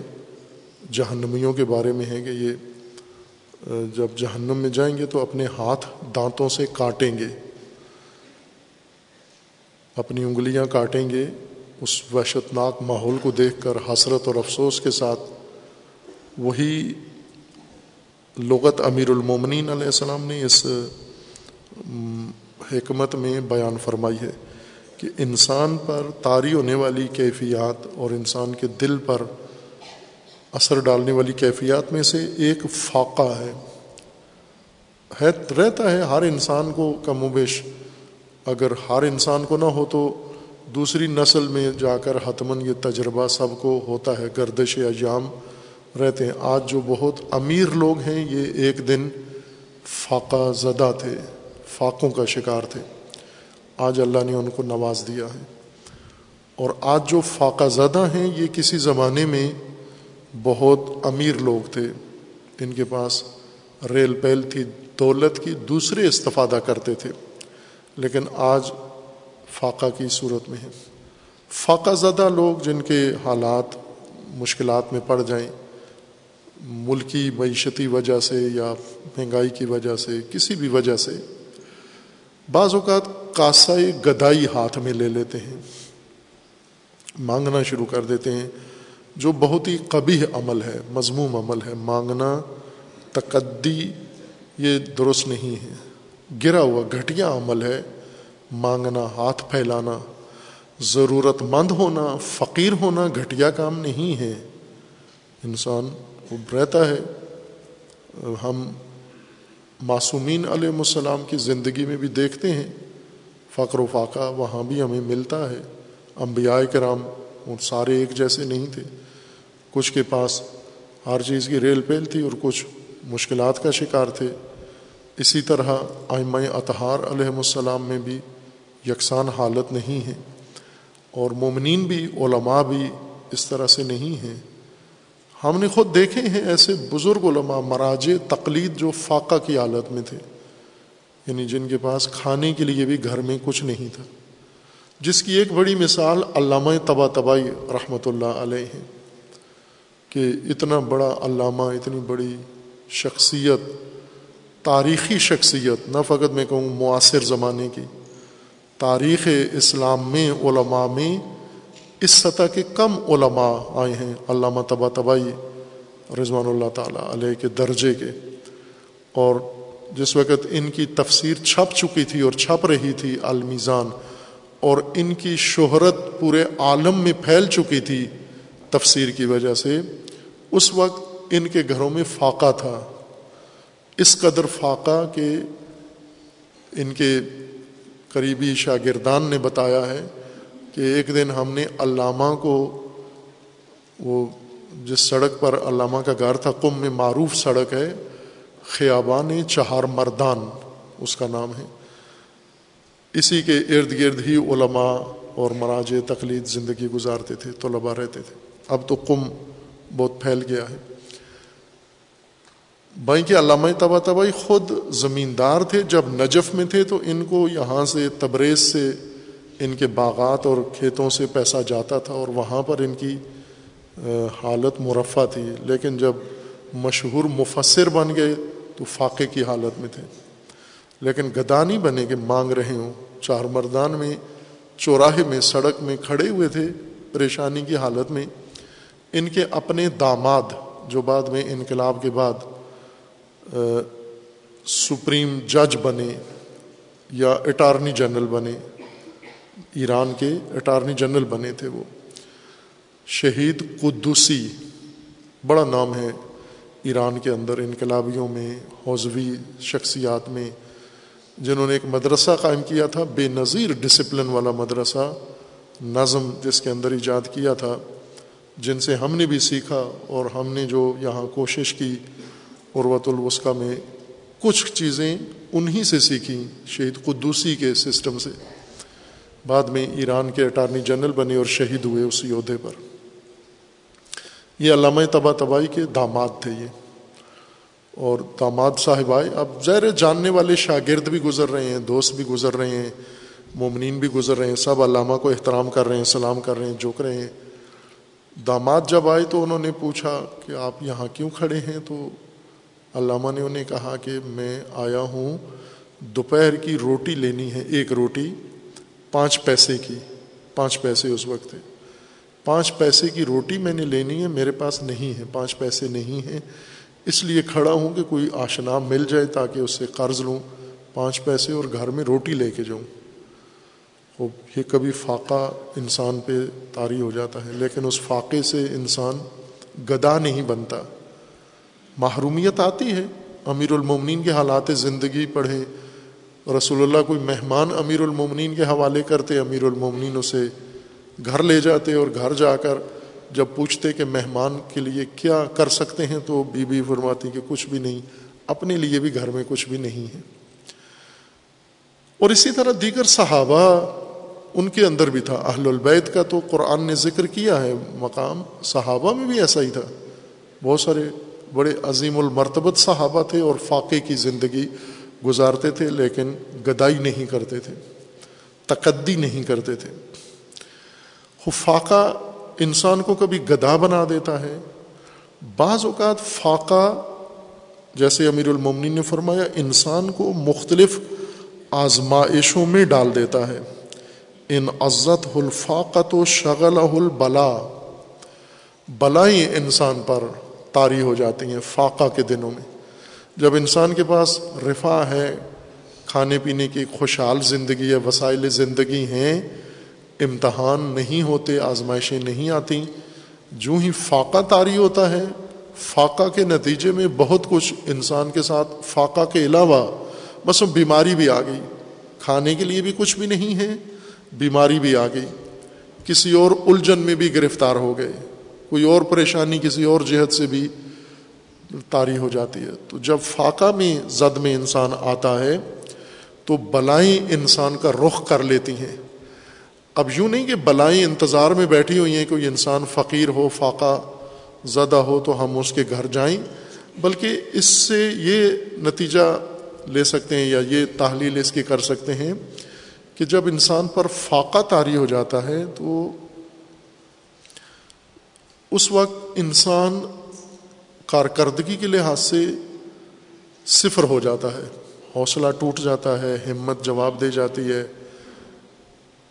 جہنمیوں کے بارے میں ہے کہ یہ جب جہنم میں جائیں گے تو اپنے ہاتھ دانتوں سے کاٹیں گے، اپنی انگلیاں کاٹیں گے، اس وحشت ناک ماحول کو دیکھ کر حسرت اور افسوس کے ساتھ وہی لغت امیر المومنین علیہ السلام نے اس حکمت میں بیان فرمائی ہے کہ انسان پر طاری ہونے والی کیفیات اور انسان کے دل پر اثر ڈالنے والی کیفیات میں سے ایک فاقہ ہے۔ رہتا ہے ہر انسان کو کم و بیش۔ اگر ہر انسان کو نہ ہو تو دوسری نسل میں جا کر حتمن یہ تجربہ سب کو ہوتا ہے۔ گردش ایام رہتے ہیں۔ آج جو بہت امیر لوگ ہیں، یہ ایک دن فاقہ زدہ تھے۔ فاقوں کا شکار تھے۔ آج اللہ نے ان کو نواز دیا ہے۔ اور آج جو فاقہ زدہ ہیں، یہ کسی زمانے میں بہت امیر لوگ تھے۔ ان کے پاس ریل پیل تھی، دولت کی دوسرے استفادہ کرتے تھے۔ لیکن آج فاقہ کی صورت میں ہے فاقہ زدہ لوگ جن کے حالات مشکلات میں پڑ جائیں، ملکی معیشتی وجہ سے یا مہنگائی کی وجہ سے، کسی بھی وجہ سے بعض اوقات کاسائی گدائی ہاتھ میں لے لیتے ہیں، مانگنا شروع کر دیتے ہیں، جو بہت ہی قبی عمل ہے، مضموم عمل ہے، مانگنا تقدی یہ درست نہیں ہے۔ گرا ہوا گھٹیا عمل ہے، مانگنا، ہاتھ پھیلانا، ضرورت مند ہونا، فقیر ہونا گھٹیا کام نہیں ہے۔ انسان رہتا ہے۔ ہم معصومین علیہ السلام کی زندگی میں بھی دیکھتے ہیں۔ فقر و فاقہ وہاں بھی ہمیں ملتا ہے۔ انبیاء کرام وہ سارے ایک جیسے نہیں تھے۔ کچھ کے پاس ہر چیز کی ریل پیل تھی اور کچھ مشکلات کا شکار تھے۔ اسی طرح آئمہ اطہار علیہ السلام میں بھی یکساں حالت نہیں ہے۔ اور مومنین بھی، علماء بھی اس طرح سے نہیں ہیں۔ ہم نے خود دیکھے ہیں ایسے بزرگ علماء مراج تقلید جو فاقہ کی حالت میں تھے۔ یعنی جن کے پاس کھانے کے لیے بھی گھر میں کچھ نہیں تھا۔ جس کی ایک بڑی مثال علامہ تبا تبائی رحمۃ اللہ علیہ ہیں کہ اتنا بڑا علامہ، اتنی بڑی شخصیت، تاریخی شخصیت، نہ فقط میں کہوں معاصر زمانے کی، تاریخ اسلام میں، علماء میں اس سطح کے کم علماء آئے ہیں، علامہ تبا تبائی رضوان اللہ تعالیٰ علیہ کے درجے کے۔ اور جس وقت ان کی تفسیر چھپ چکی تھی اور چھپ رہی تھی المیزان، اور ان کی شہرت پورے عالم میں پھیل چکی تھی تفسیر کی وجہ سے، اس وقت ان کے گھروں میں فاقہ تھا۔ اس قدر فاقہ کہ ان کے قریبی شاگردان نے بتایا ہے کہ ایک دن ہم نے علامہ کو وہ جس سڑک پر علامہ کا گھر تھا، قم میں معروف سڑک ہے، خیابان چہار مردان اس کا نام ہے۔ اسی کے ارد گرد ہی علماء اور مراج تقلید زندگی گزارتے تھے طلبا رہتے تھے۔ اب تو قم بہت پھیل گیا ہے۔ بھائی کے علامہ تبا تبائی خود زمیندار تھے۔ جب نجف میں تھے تو ان کو یہاں سے تبریز سے ان کے باغات اور کھیتوں سے پیسہ جاتا تھا اور وہاں پر ان کی حالت مرفع تھی۔ لیکن جب مشہور مفسر بن گئے تو فاقے کی حالت میں تھے۔ لیکن گدانی بنے کے مانگ رہے ہوں۔ چار مردان میں، چوراہے میں، سڑک میں کھڑے ہوئے تھے پریشانی کی حالت میں۔ ان کے اپنے داماد، جو بعد میں انقلاب کے بعد سپریم جج بنے یا اٹارنی جنرل بنے۔ ایران کے اٹارنی جنرل بنے تھے وہ۔ شہید قدوسی، بڑا نام ہے ایران کے اندر انقلابیوں میں، حوضوی شخصیات میں، جنہوں نے ایک مدرسہ قائم کیا تھا، بے نظیر ڈسپلن والا مدرسہ، نظم جس کے اندر ایجاد کیا تھا، جن سے ہم نے بھی سیکھا اور ہم نے جو یہاں کوشش کی عروت الوسقہ میں، کچھ چیزیں انہی سے سیکھیں شہید قدوسی کے سسٹم سے۔ بعد میں ایران کے اٹارنی جنرل بنے اور شہید ہوئے اس عہدے پر۔ یہ علامہ تبا تبائی کے داماد تھے یہ۔ اور داماد صاحب آئے۔ اب زیر جاننے والے شاگرد بھی گزر رہے ہیں، دوست بھی گزر رہے ہیں، مومنین بھی گزر رہے ہیں، سب علامہ کو احترام کر رہے ہیں، سلام کر رہے ہیں، جھک رہے ہیں۔ داماد جب آئے تو انہوں نے پوچھا کہ آپ یہاں کیوں کھڑے ہیں؟ تو علامہ نے انہیں کہا کہ میں آیا ہوں، دوپہر کی روٹی لینی ہے، ایک روٹی۔ پانچ پیسے کی، پانچ پیسے اس وقت تھے۔ پانچ پیسے کی روٹی میں نے لینی ہے، میرے پاس نہیں ہے، پانچ پیسے نہیں ہیں۔ اس لیے کھڑا ہوں کہ کوئی آشنا مل جائے تاکہ اس سے قرض لوں۔ پانچ پیسے اور گھر میں روٹی لے کے جاؤں۔ وہ یہ کبھی فاقہ انسان پہ طاری ہو جاتا ہے، لیکن اس فاقے سے انسان گدا نہیں بنتا۔ محرومیت آتی ہے۔ امیر المومنین کے حالات زندگی پڑھے رسول اللہ کوئی مہمان امیر المومنین کے حوالے کرتے امیر المومنین اسے گھر لے جاتے اور گھر جا کر جب پوچھتے کہ مہمان کے لیے کیا کر سکتے ہیں، تو بی بی فرماتی کہ کچھ بھی نہیں، اپنے لیے بھی گھر میں کچھ بھی نہیں ہے۔ اور اسی طرح دیگر صحابہ ان کے اندر بھی تھا۔ اہل البید کا تو قرآن نے ذکر کیا ہے، مقام صحابہ میں بھی ایسا ہی تھا۔ بہت سارے بڑے عظیم المرتبت صحابہ تھے اور فاقے کی زندگی گزارتے تھے لیکن گدائی نہیں کرتے تھے، تقدی نہیں کرتے تھے۔ فاقہ انسان کو کبھی گدا بنا دیتا ہے۔ بعض اوقات فاقہ، جیسے امیر المومن نے فرمایا، انسان کو مختلف آزمائشوں میں ڈال دیتا ہے۔ ان عزت الفاقت و شغل البلا بلائیں انسان پر، طاری ہو جاتی ہیں فاقہ کے دنوں میں۔ جب انسان کے پاس رفا ہے، کھانے پینے کی خوشحال زندگی ہے وسائل زندگی ہیں، امتحان نہیں ہوتے، آزمائشیں نہیں آتی، جو ہی فاقہ طاری ہوتا ہے، فاقہ کے نتیجے میں بہت کچھ انسان کے ساتھ فاقہ کے علاوہ بس بیماری بھی آ گئی۔ کھانے کے لیے بھی کچھ بھی نہیں ہے، بیماری بھی آ گئی۔ کسی اور الجھن میں بھی گرفتار ہو گئے۔ کوئی اور پریشانی کسی اور جہت سے بھی تاری ہو جاتی ہے۔ تو جب فاقہ میں زد میں انسان آتا ہے، تو بلائیں انسان کا رخ کر لیتی ہیں۔ اب یوں نہیں کہ بلائیں انتظار میں بیٹھی ہوئی ہیں، کوئی انسان فقیر ہو، فاقہ زدہ ہو، تو ہم اس کے گھر جائیں۔ بلکہ اس سے یہ نتیجہ لے سکتے ہیں یا یہ تحلیل اس کی کر سکتے ہیں کہ جب انسان پر فاقہ طاری ہو جاتا ہے، تو اس وقت انسان کارکردگی کے لحاظ سے صفر ہو جاتا ہے۔ حوصلہ ٹوٹ جاتا ہے، ہمت جواب دے جاتی ہے۔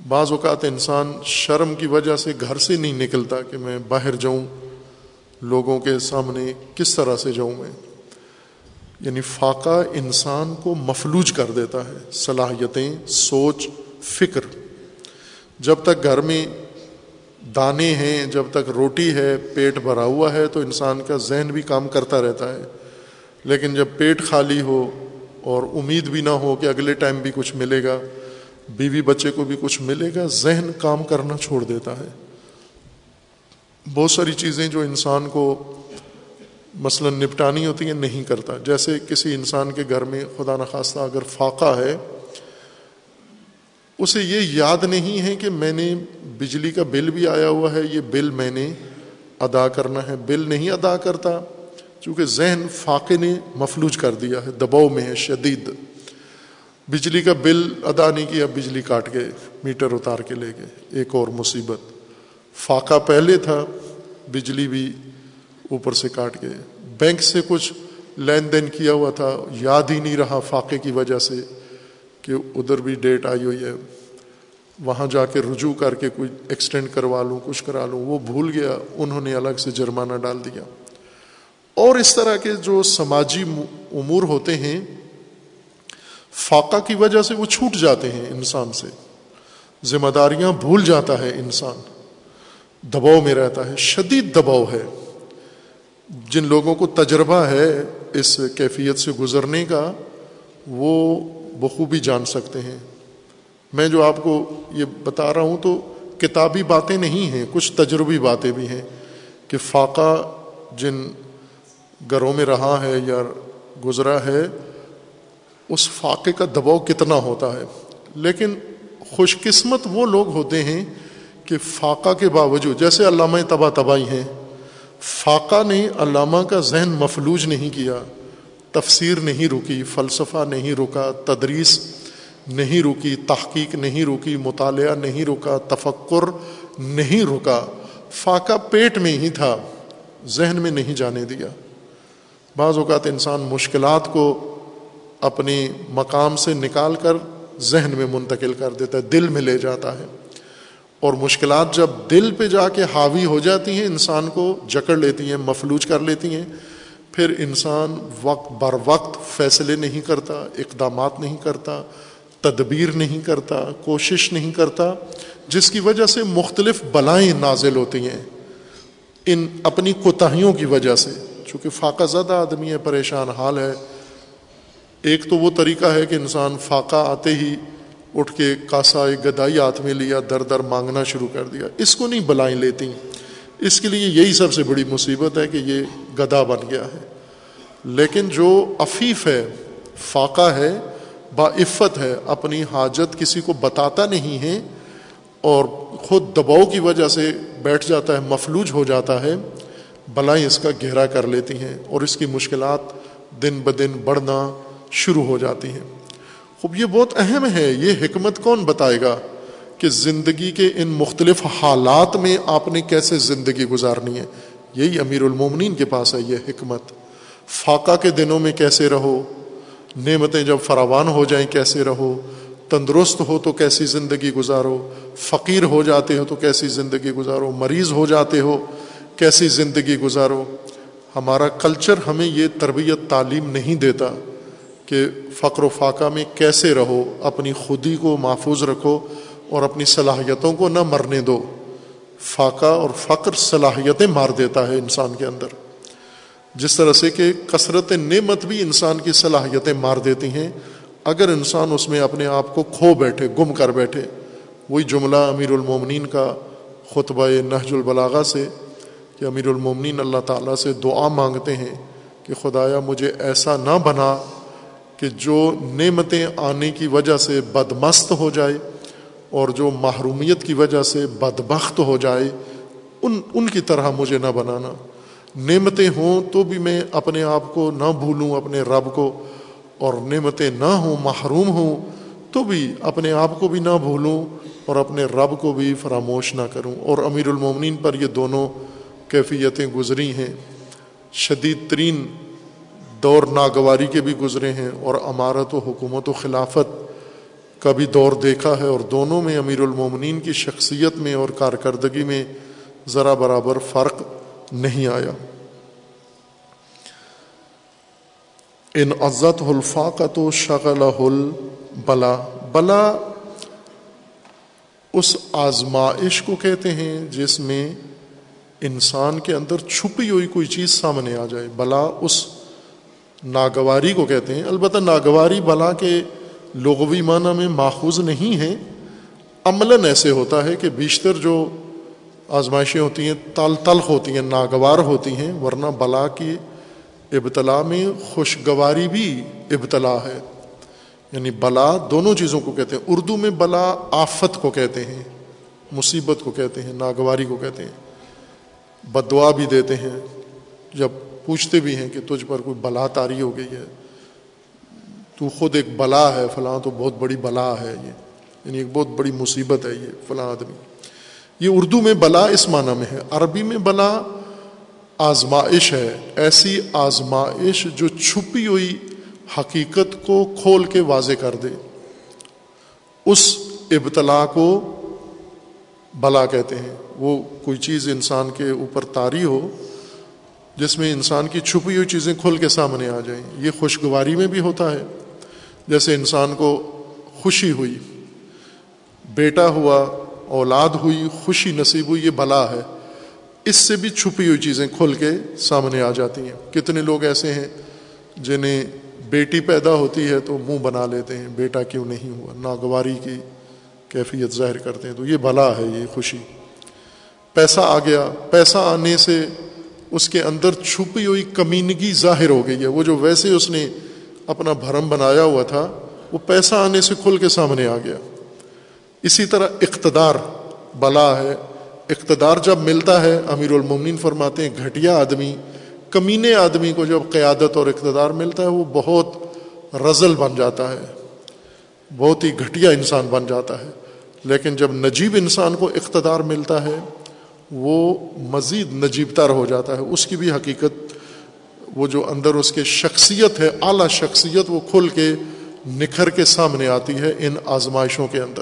بعض اوقات انسان شرم کی وجہ سے گھر سے نہیں نکلتا کہ میں باہر جاؤں، لوگوں کے سامنے کس طرح سے جاؤں میں۔ یعنی فاقہ انسان کو مفلوج کر دیتا ہے۔ صلاحیتیں، سوچ، فکر۔ جب تک گھر میں دانے ہیں، جب تک روٹی ہے، پیٹ بھرا ہوا ہے، تو انسان کا ذہن بھی کام کرتا رہتا ہے۔ لیکن جب پیٹ خالی ہو اور امید بھی نہ ہو کہ اگلے ٹائم بھی کچھ ملے گا، بیوی بچے کو بھی کچھ ملے گا، ذہن کام کرنا چھوڑ دیتا ہے۔ بہت ساری چیزیں جو انسان کو مثلا نپٹانی ہوتی ہیں، نہیں کرتا۔ جیسے کسی انسان کے گھر میں خدا نخواستہ اگر فاقہ ہے اسے یہ یاد نہیں ہے کہ میں نے بجلی کا بل بھی آیا ہوا ہے، یہ بل میں نے ادا کرنا ہے۔ بل نہیں ادا کرتا، چونکہ ذہن فاقے نے مفلوج کر دیا ہے، دباؤ میں ہے، شدید۔ بجلی کا بل ادا نہیں کیا، بجلی کاٹ گئے میٹر اتار کے لے گئے۔ ایک اور مصیبت۔ فاقہ پہلے تھا، بجلی بھی اوپر سے کاٹ گئے بینک سے کچھ لین دین کیا ہوا تھا، یاد ہی نہیں رہا فاقے کی وجہ سے۔ کہ ادھر بھی ڈیٹ آئی ہوئی ہے، وہاں جا کے رجوع کر کے کوئی ایکسٹینڈ کروا لوں، کچھ کرا لوں، وہ بھول گیا، انہوں نے الگ سے جرمانہ ڈال دیا۔ اور اس طرح کے جو سماجی امور ہوتے ہیں، فاقہ کی وجہ سے وہ چھوٹ جاتے ہیں انسان سے۔ ذمہ داریاں بھول جاتا ہے انسان۔ دباؤ میں رہتا ہے، شدید دباؤ ہے۔ جن لوگوں کو تجربہ ہے اس کیفیت سے گزرنے کا، وہ بخوبی جان سکتے ہیں۔ میں جو آپ کو یہ بتا رہا ہوں تو کتابی باتیں نہیں ہیں، کچھ تجربی باتیں بھی ہیں کہ فاقہ جن گھروں میں رہا ہے یا گزرا ہے، اس فاقے کا دباؤ کتنا ہوتا ہے۔ لیکن خوش قسمت وہ لوگ ہوتے ہیں کہ فاقہ کے باوجود، جیسے علامہ تباہ تباہی ہیں، فاقہ نے علامہ کا ذہن مفلوج نہیں کیا۔ تفسیر نہیں رکی، فلسفہ نہیں رکا، تدریس نہیں رکی، تحقیق نہیں رکی، مطالعہ نہیں رکا، تفکر نہیں رکا، فاقہ پیٹ میں ہی تھا، ذہن میں نہیں جانے دیا۔ بعض اوقات انسان مشکلات کو اپنے مقام سے نکال کر ذہن میں منتقل کر دیتا ہے، دل میں لے جاتا ہے۔ اور مشکلات جب دل پہ جا کے حاوی ہو جاتی ہیں، انسان کو جکڑ لیتی ہیں، مفلوج کر لیتی ہیں پھر انسان وقت بر وقت فیصلے نہیں کرتا، اقدامات نہیں کرتا، تدبیر نہیں کرتا، کوشش نہیں کرتا، جس کی وجہ سے مختلف بلائیں نازل ہوتی ہیں۔ ان اپنی کوتاہیوں کی وجہ سے، چونکہ فاقہ زدہ آدمی ہے، پریشان حال ہے۔ ایک تو وہ طریقہ ہے کہ انسان فاقہ آتے ہی اٹھ کے کاسا، ایک گدائی ہاتھ میں لیا، در در مانگنا شروع کر دیا۔ اس کو نہیں بلائیں لیتی۔ اس کے لیے یہی سب سے بڑی مصیبت ہے کہ یہ گدا بن گیا ہے۔ لیکن جو عفیف ہے، فاقہ ہے باعفت ہے، اپنی حاجت کسی کو بتاتا نہیں ہے اور خود دباؤ کی وجہ سے بیٹھ جاتا ہے، مفلوج ہو جاتا ہے، بلائیں اس کا گہرا کر لیتی ہیں اور اس کی مشکلات دن بدن بڑھنا شروع ہو جاتی ہیں۔ خوب، یہ بہت اہم ہے، یہ حکمت کون بتائے گا؟ کہ زندگی کے ان مختلف حالات میں آپ نے کیسے زندگی گزارنی ہے؟ یہی امیر المومنین کے پاس ہے، یہ حکمت۔ فاقہ کے دنوں میں کیسے رہو؟ نعمتیں جب فراوان ہو جائیں کیسے رہو؟ تندرست ہو تو کیسی زندگی گزارو؟ فقیر ہو جاتے ہو تو کیسی زندگی گزارو؟ مریض ہو جاتے ہو، کیسی زندگی گزارو؟ ہمارا کلچر ہمیں یہ تربیت تعلیم نہیں دیتا کہ فقر و فاقہ میں کیسے رہو، اپنی خودی کو محفوظ رکھو اور اپنی صلاحیتوں کو نہ مرنے دو۔ فاقہ اور فقر صلاحیتیں مار دیتا ہے انسان کے اندر۔ جس طرح سے کہ کثرت نعمت بھی انسان کی صلاحیتیں مار دیتی ہیں، اگر انسان اس میں اپنے آپ کو کھو بیٹھے، گم کر بیٹھے۔ وہی جملہ امیر المومنین کا خطبہ نہج البلاغا سے کہ امیر المومنین اللہ تعالیٰ سے دعا مانگتے ہیں کہ کہ خدایا مجھے ایسا نہ بنا کہ جو نعمتیں آنے کی وجہ سے بدمست ہو جائے۔ اور جو محرومیت کی وجہ سے بدبخت ہو جائے، ان ان کی طرح مجھے نہ بنانا۔ نعمتیں ہوں تو بھی میں اپنے آپ کو نہ بھولوں، اپنے رب کو۔ اور نعمتیں نہ ہوں، محروم ہوں، تو بھی اپنے آپ کو بھی نہ بھولوں اور اپنے رب کو بھی فراموش نہ کروں۔ اور امیر المومنین پر یہ دونوں کیفیتیں گزری ہیں۔ شدید ترین دور ناگواری کے بھی گزرے ہیں اور امارت و حکومت و خلافت کا بھی دور دیکھا ہے اور دونوں میں امیر المومنین کی شخصیت میں اور کارکردگی میں ذرا برابر فرق نہیں آیا۔ ان عزت الفاقت و شغل بلا بلا اس آزمائش کو کہتے ہیں جس میں انسان کے اندر چھپی ہوئی کوئی چیز سامنے آ جائے۔ بلا اس ناگواری کو کہتے ہیں۔ البتہ ناگواری بلا کے لغوی معنی میں ماخوذ نہیں ہے، عملاً ایسے ہوتا ہے کہ بیشتر جو آزمائشیں ہوتی ہیں، تل تلخ ہوتی ہیں، ناگوار ہوتی ہیں، ورنہ بلا کی ابتلا میں خوشگواری بھی ابتلا ہے۔ یعنی بلا دونوں چیزوں کو کہتے ہیں۔ اردو میں بلا آفت کو کہتے ہیں، مصیبت کو کہتے ہیں، ناگواری کو کہتے ہیں۔ بدعا بھی دیتے ہیں۔ جب پوچھتے بھی ہیں کہ تجھ پر کوئی بلا تاری ہو گئی ہے تو خود ایک بلا ہے، فلاں تو بہت بڑی بلا ہے یہ۔ یعنی ایک بہت بڑی مصیبت ہے یہ فلاں آدمی۔ یہ اردو میں بلا اس معنی میں ہے۔ عربی میں بلا آزمائش ہے۔ ایسی آزمائش جو چھپی ہوئی حقیقت کو کھول کے واضح کر دے۔ اس ابتلا کو بلا کہتے ہیں۔ وہ کوئی چیز انسان کے اوپر تاری ہو، جس میں انسان کی چھپی ہوئی چیزیں کھل کے سامنے آ جائیں۔ یہ خوشگواری میں بھی ہوتا ہے۔ جیسے انسان کو خوشی ہوئی، بیٹا ہوا، اولاد ہوئی، خوشی نصیب ہوئی، یہ بلا ہے۔ اس سے بھی چھپی ہوئی چیزیں کھل کے سامنے آ جاتی ہیں۔ کتنے لوگ ایسے ہیں جنہیں بیٹی پیدا ہوتی ہے تو منہ بنا لیتے ہیں، بیٹا کیوں نہیں ہوا؟ ناگواری کی کیفیت ظاہر کرتے ہیں۔ تو یہ بلا ہے، یہ خوشی۔ پیسہ آ گیا۔ پیسہ آنے سے اس کے اندر چھپی ہوئی کمینگی ظاہر ہو گئی ہے۔ وہ جو ویسے اس نے اپنا بھرم بنایا ہوا تھا، وہ پیسہ آنے سے کھل کے سامنے آ گیا۔ اسی طرح اقتدار، بلا ہے۔ اقتدار جب ملتا ہے، امیر المومنین فرماتے ہیں، گھٹیا آدمی، کمینے آدمی کو جب قیادت اور اقتدار ملتا ہے، وہ بہت رزل بن جاتا ہے۔ بہت ہی گھٹیا انسان بن جاتا ہے۔ لیکن جب نجیب انسان کو اقتدار ملتا ہے، وہ مزید نجیب تر ہو جاتا ہے۔ اس کی بھی حقیقت وہ جو اندر اس کے شخصیت ہے، اعلیٰ شخصیت، وہ کھل کے نکھر کے سامنے آتی ہے ان آزمائشوں کے اندر۔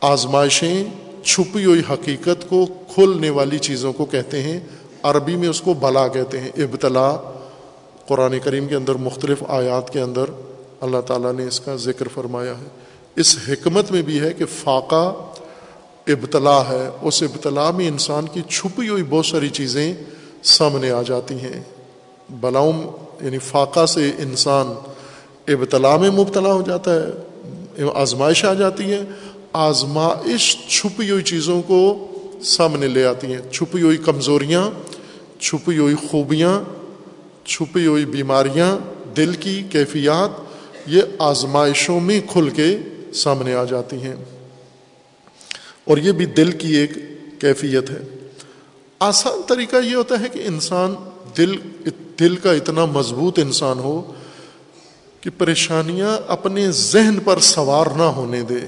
آزمائشیں چھپی ہوئی حقیقت کو کھولنے والی چیزوں کو کہتے ہیں، عربی میں اس کو بلا کہتے ہیں۔ ابتلا، قرآن کریم کے اندر مختلف آیات کے اندر اللہ تعالیٰ نے اس کا ذکر فرمایا ہے۔ اس حکمت میں بھی ہے کہ فاقہ ابتلا ہے۔ اس ابتلا میں انسان کی چھپی ہوئی بہت ساری چیزیں سامنے آ جاتی ہیں۔ بلاؤم یعنی فاقہ سے انسان ابتلا میں مبتلا ہو جاتا ہے، آزمائش آ جاتی ہے، آزمائش چھپی ہوئی چیزوں کو سامنے لے آتی ہیں، چھپی ہوئی کمزوریاں، چھپی ہوئی خوبیاں، چھپی ہوئی بیماریاں، دل کی کیفیات، یہ آزمائشوں میں کھل کے سامنے آ جاتی ہیں۔ اور یہ بھی دل کی ایک کیفیت ہے۔ آسان طریقہ یہ ہوتا ہے کہ انسان دل دل کا اتنا مضبوط انسان ہو کہ پریشانیاں اپنے ذہن پر سوار نہ ہونے دے۔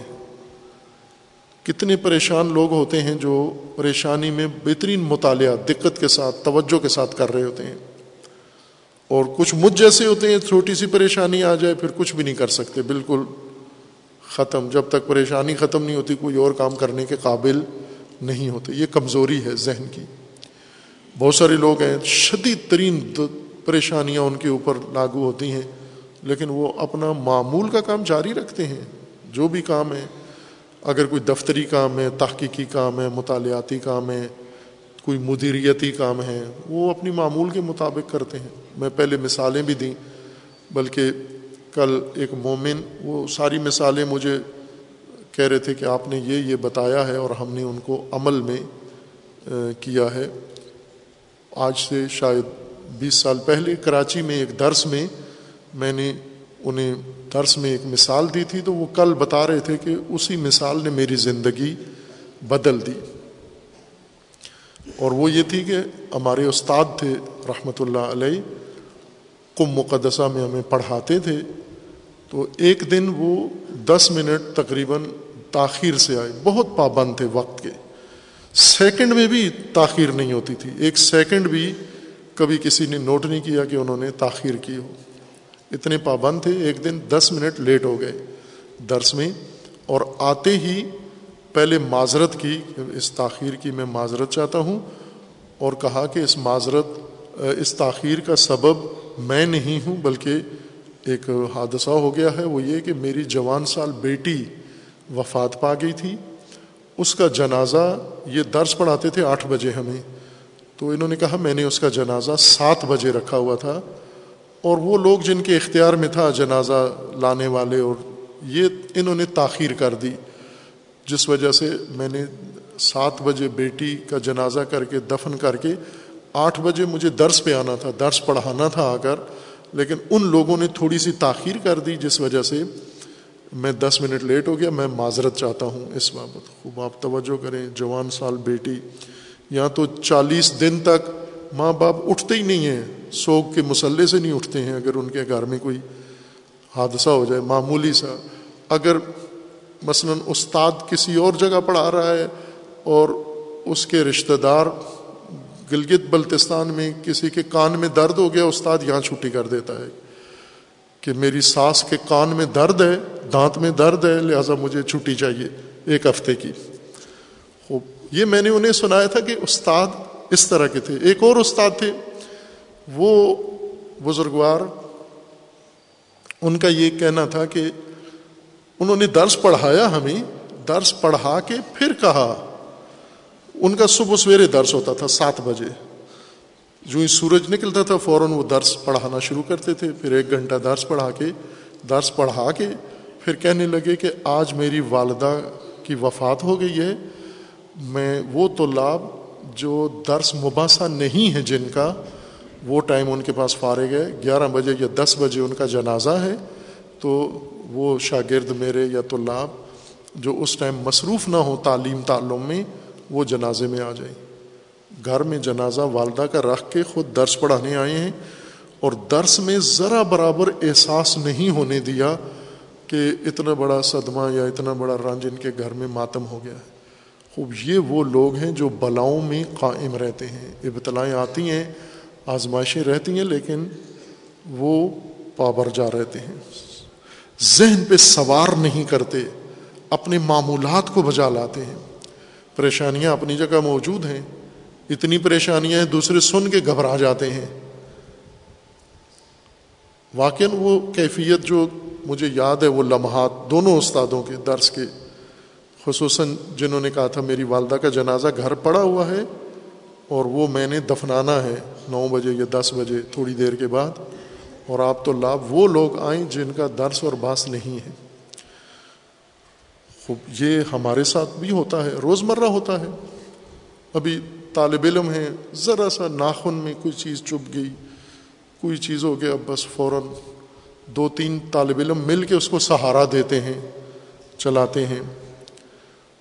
کتنے پریشان لوگ ہوتے ہیں جو پریشانی میں بہترین مطالعہ، دقت کے ساتھ، توجہ کے ساتھ کر رہے ہوتے ہیں۔ اور کچھ مجھ جیسے ہوتے ہیں، چھوٹی سی پریشانی آ جائے، پھر کچھ بھی نہیں کر سکتے۔ بالکل ختم۔ جب تک پریشانی ختم نہیں ہوتی، کوئی اور کام کرنے کے قابل نہیں ہوتے۔ یہ کمزوری ہے ذہن کی۔ بہت سارے لوگ ہیں، شدید ترین پریشانیاں ان کے اوپر لاگو ہوتی ہیں، لیکن وہ اپنا معمول کا کام جاری رکھتے ہیں۔ جو بھی کام ہے، اگر کوئی دفتری کام ہے، تحقیقی کام ہے، مطالعاتی کام ہے، کوئی مدیریتی کام ہے، وہ اپنی معمول کے مطابق کرتے ہیں۔ میں پہلے مثالیں بھی دیں، بلکہ کل ایک مومن، وہ ساری مثالیں مجھے کہہ رہے تھے کہ آپ نے یہ یہ بتایا ہے اور ہم نے ان کو عمل میں کیا ہے۔ آج سے شاید بیس سال پہلے کراچی میں ایک درس میں میں نے انہیں درس میں ایک مثال دی تھی تو وہ کل بتا رہے تھے کہ اسی مثال نے میری زندگی بدل دی۔ اور وہ یہ تھی کہ ہمارے استاد تھے رحمۃ اللہ علیہ کم مقدسہ میں ہمیں پڑھاتے تھے۔ تو ایک دن وہ دس منٹ تقریباً تاخیر سے آئے، بہت پابند تھے وقت کے۔ سیکنڈ میں بھی تاخیر نہیں ہوتی تھی، ایک سیکنڈ بھی کبھی کسی نے نوٹ نہیں کیا کہ انہوں نے تاخیر کی ہو۔ اتنے پابند تھے، ایک دن دس منٹ لیٹ ہو گئے درس میں، اور آتے ہی پہلے معذرت کی اس تاخیر کی میں معذرت چاہتا ہوں، اور کہا کہ اس معذرت، اس تاخیر کا سبب میں نہیں ہوں، بلکہ ایک حادثہ ہو گیا ہے۔ وہ یہ کہ میری جوان سال بیٹی وفات پا گئی تھی۔ اس کا جنازہ یہ درس پڑھاتے تھے آٹھ بجے ہمیں۔ تو انہوں نے کہا، میں نے اس کا جنازہ سات بجے رکھا ہوا تھا اور وہ لوگ جن کے اختیار میں تھا جنازہ لانے والے اور یہ انہوں نے تاخیر کر دی، جس وجہ سے میں نے سات بجے بیٹی کا جنازہ کر کے دفن کر کے آٹھ بجے مجھے درس پہ آنا تھا، درس پڑھانا تھا آ کر، لیکن ان لوگوں نے تھوڑی سی تاخیر کر دی جس وجہ سے میں دس منٹ لیٹ ہو گیا، میں معذرت چاہتا ہوں اس بابت۔ خوب آپ توجہ کریں، جوان سال بیٹی یہاں تو چالیس دن تک ماں باپ اٹھتے ہی نہیں ہیں، سوگ کے مسلح سے نہیں اٹھتے ہیں اگر ان کے گھر میں کوئی حادثہ ہو جائے، معمولی سا۔ اگر مثلا استاد کسی اور جگہ پڑھا رہا ہے اور اس کے رشتہ دار گلگت بلتستان میں کسی کے کان میں درد ہو گیا، استاد یہاں چھٹی کر دیتا ہے کہ میری ساس کے کان میں درد ہے، دانت میں درد ہے، لہٰذا مجھے چھٹی چاہیے ایک ہفتے کی۔ یہ میں نے انہیں سنایا تھا کہ استاد اس طرح کے تھے۔ ایک اور استاد تھے۔ وہ بزرگوار، ان کا یہ کہنا تھا کہ انہوں نے درس پڑھایا ہمیں، درس پڑھا کے پھر کہا۔ ان کا صبح سویرے درس ہوتا تھا سات بجے۔ جو ہی سورج نکلتا تھا، فوراً وہ درس پڑھانا شروع کرتے تھے۔ پھر ایک گھنٹہ درس پڑھا کے، درس پڑھا کے پھر کہنے لگے کہ آج میری والدہ کی وفات ہو گئی ہے۔ میں وہ طلاب جو درس مباحثہ نہیں ہے جن کا، وہ ٹائم ان کے پاس فارغ ہے، گیارہ بجے یا دس بجے ان کا جنازہ ہے، تو وہ شاگرد میرے یا طلاب جو اس ٹائم مصروف نہ ہو تعلیم تعلم میں، وہ جنازے میں آ جائیں۔ گھر میں جنازہ والدہ کا رکھ کے خود درس پڑھانے آئے ہیں اور درس میں ذرا برابر احساس نہیں ہونے دیا کہ اتنا بڑا صدمہ یا اتنا بڑا رنج ان کے گھر میں ماتم ہو گیا ہے۔ خوب، یہ وہ لوگ ہیں جو بلاؤں میں قائم رہتے ہیں، ابتلائیں آتی ہیں، آزمائشیں رہتی ہیں، لیکن وہ پابر جا رہتے ہیں۔ ذہن پہ سوار نہیں کرتے، اپنے معمولات کو بجا لاتے ہیں۔ پریشانیاں اپنی جگہ موجود ہیں، اتنی پریشانیاں ہیں، دوسرے سن کے گھبرا جاتے ہیں۔ واقع وہ کیفیت جو مجھے یاد ہے، وہ لمحات دونوں استادوں کے درس کے خصوصاً جنہوں نے کہا تھا میری والدہ کا جنازہ گھر پڑا ہوا ہے اور وہ میں نے دفنانا ہے نو بجے یا دس بجے تھوڑی دیر کے بعد اور آپ تو لابھ وہ لوگ آئیں جن کا درس اور باس نہیں ہے۔ خوب، یہ ہمارے ساتھ بھی ہوتا ہے، روزمرہ ہوتا ہے۔ ابھی طالب علم ہیں، ذرا سا ناخن میں کوئی چیز چپ گئی، کوئی چیز ہو گیا، بس فوراً دو تین طالب علم مل کے اس کو سہارا دیتے ہیں، چلاتے ہیں۔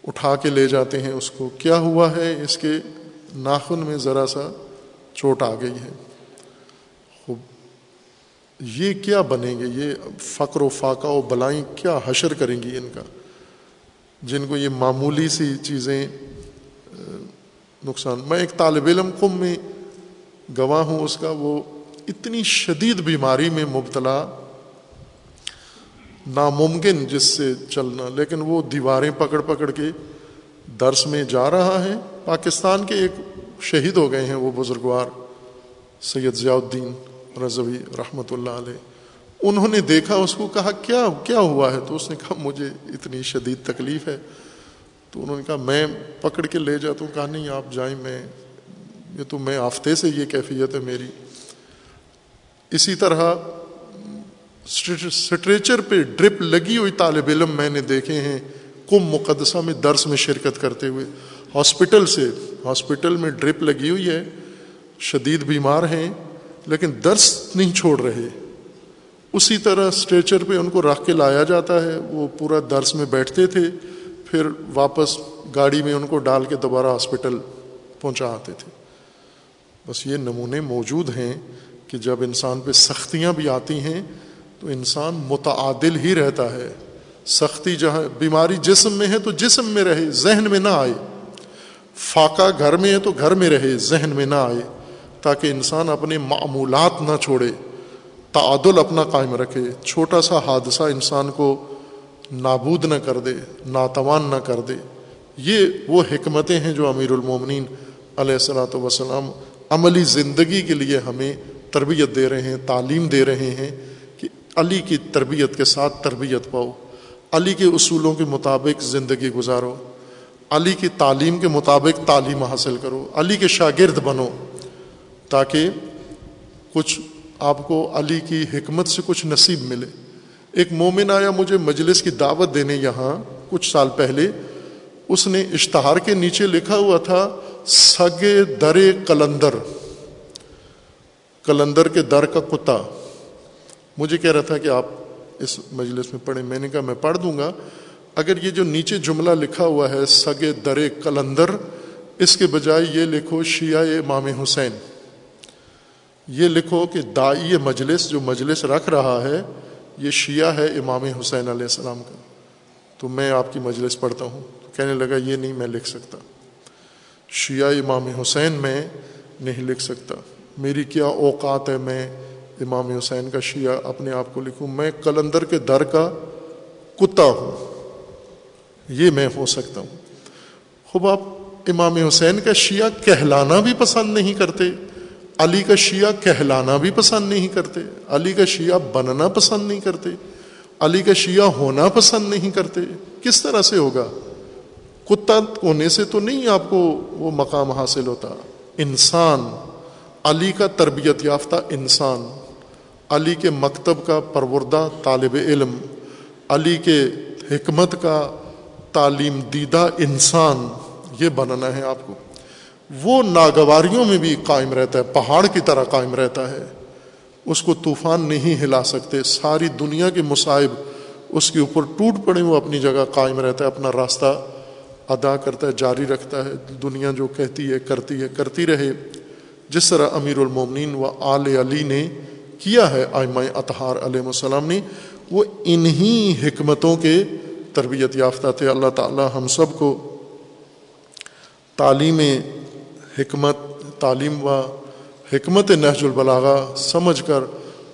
اٹھا کے لے جاتے ہیں اس کو۔ کیا ہوا ہے؟ اس کے ناخن میں ذرا سا چوٹ آ گئی ہے۔ خوب۔ یہ کیا بنیں گے؟ یہ فقر و فاقہ و بلائیں کیا حشر کریں گی ان کا؟ جن کو یہ معمولی سی چیزیں نقصان۔ میں ایک طالب علم قم میں گواہ ہوں اس کا، وہ اتنی شدید بیماری میں مبتلا ناممکن جس سے چلنا، لیکن وہ دیواریں پکڑ پکڑ کے درس میں جا رہا ہے۔ پاکستان کے ایک شہید ہو گئے ہیں وہ بزرگوار سید ضیاء الدین رضوی رحمۃ اللہ علیہ۔ انہوں نے دیکھا، اس کو کہا، کیا کیا ہوا ہے؟ تو اس نے کہا، مجھے اتنی شدید تکلیف ہے۔ تو انہوں نے کہا، میں پکڑ کے لے جاتا ہوں۔ کہا، نہیں، آپ جائیں، میں، یہ تو میں آفتے سے یہ کیفیت ہے میری۔ اسی طرح اسٹریچر پہ ڈرپ لگی ہوئی طالب علم میں نے دیکھے ہیں کم مقدسہ میں درس میں شرکت کرتے ہوئے۔ ہاسپٹل سے، ہاسپٹل میں ڈرپ لگی ہوئی ہے۔ شدید بیمار ہیں، لیکن درس نہیں چھوڑ رہے۔ اسی طرح اسٹریچر پہ ان کو رکھ کے لایا جاتا ہے۔ وہ پورا درس میں بیٹھتے تھے، پھر واپس گاڑی میں ان کو ڈال کے دوبارہ ہاسپٹل پہنچا آتے تھے۔ بس یہ نمونے موجود ہیں کہ جب انسان پہ سختیاں بھی آتی ہیں تو انسان متعادل ہی رہتا ہے۔ سختی جہاں، بیماری جسم میں ہے تو جسم میں رہے، ذہن میں نہ آئے۔ فاقہ گھر میں ہے تو گھر میں رہے، ذہن میں نہ آئے۔ تاکہ انسان اپنے معمولات نہ چھوڑے، تعادل اپنا قائم رکھے۔ چھوٹا سا حادثہ انسان کو نابود نہ کر دے، ناتوان نہ کر دے۔ یہ وہ حکمتیں ہیں جو امیر المومنین علیہ السلاۃ وسلام عملی زندگی کے لیے ہمیں تربیت دے رہے ہیں، تعلیم دے رہے ہیں۔ علی کی تربیت کے ساتھ تربیت پاؤ۔ علی کے اصولوں کے مطابق زندگی گزارو۔ علی کی تعلیم کے مطابق تعلیم حاصل کرو۔ علی کے شاگرد بنو۔ تاکہ کچھ آپ کو علی کی حکمت سے کچھ نصیب ملے۔ ایک مومن آیا مجھے مجلس کی دعوت دینے یہاں کچھ سال پہلے۔ اس نے اشتہار کے نیچے لکھا ہوا تھا، سگے در کلندر۔ کلندر کے در کا کتا۔ مجھے کہہ رہا تھا کہ آپ اس مجلس میں پڑھیں۔ میں نے کہا، میں پڑھ دوں گا۔ اگر یہ جو نیچے جملہ لکھا ہوا ہے، سگے در کلندر، اس کے بجائے یہ لکھو شیعہ امام حسین۔ یہ لکھو کہ دائی مجلس جو مجلس رکھ رہا ہے، یہ شیعہ ہے امام حسین علیہ السلام کا۔ تو میں آپ کی مجلس پڑھتا ہوں۔ کہنے لگا، یہ نہیں، میں لکھ سکتا۔ شیعہ امام حسین میں نہیں لکھ سکتا۔ میری کیا اوقات ہے، میں امام حسین کا شیعہ اپنے آپ کو لکھوں، میں کلندر کے در کا کتا ہوں۔ یہ میں ہو سکتا ہوں۔ خوب، آپ امام حسین کا شیعہ کہلانا بھی پسند نہیں کرتے، علی کا شیعہ کہلانا بھی پسند نہیں کرتے، علی کا شیعہ بننا پسند نہیں کرتے، علی کا شیعہ ہونا پسند نہیں کرتے۔ کس طرح سے ہوگا؟ کتا ہونے سے تو نہیں آپ کو وہ مقام حاصل ہوتا۔ انسان، علی کا تربیت یافتہ انسان۔ علی کے مکتب کا پروردہ طالب علم، علی کے حکمت کا تعلیم دیدہ انسان، یہ بننا ہے آپ کو۔ وہ ناگواریوں میں بھی قائم رہتا ہے، پہاڑ کی طرح قائم رہتا ہے۔ اس کو طوفان نہیں ہلا سکتے، ساری دنیا کے مصائب اس کے اوپر ٹوٹ پڑے، وہ اپنی جگہ قائم رہتا ہے، اپنا راستہ ادا کرتا ہے، جاری رکھتا ہے۔ دنیا جو کہتی ہے، کرتی ہے، کرتی رہے۔ جس طرح امیر المومنین و آل علی نے کیا ہے آئمہ اطہار علیہ السلام نے، وہ انہی حکمتوں کے تربیت یافتہ تھے۔ اللہ تعالی ہم سب کو تعلیم حکمت، تعلیم و حکمت نہج البلاغا سمجھ کر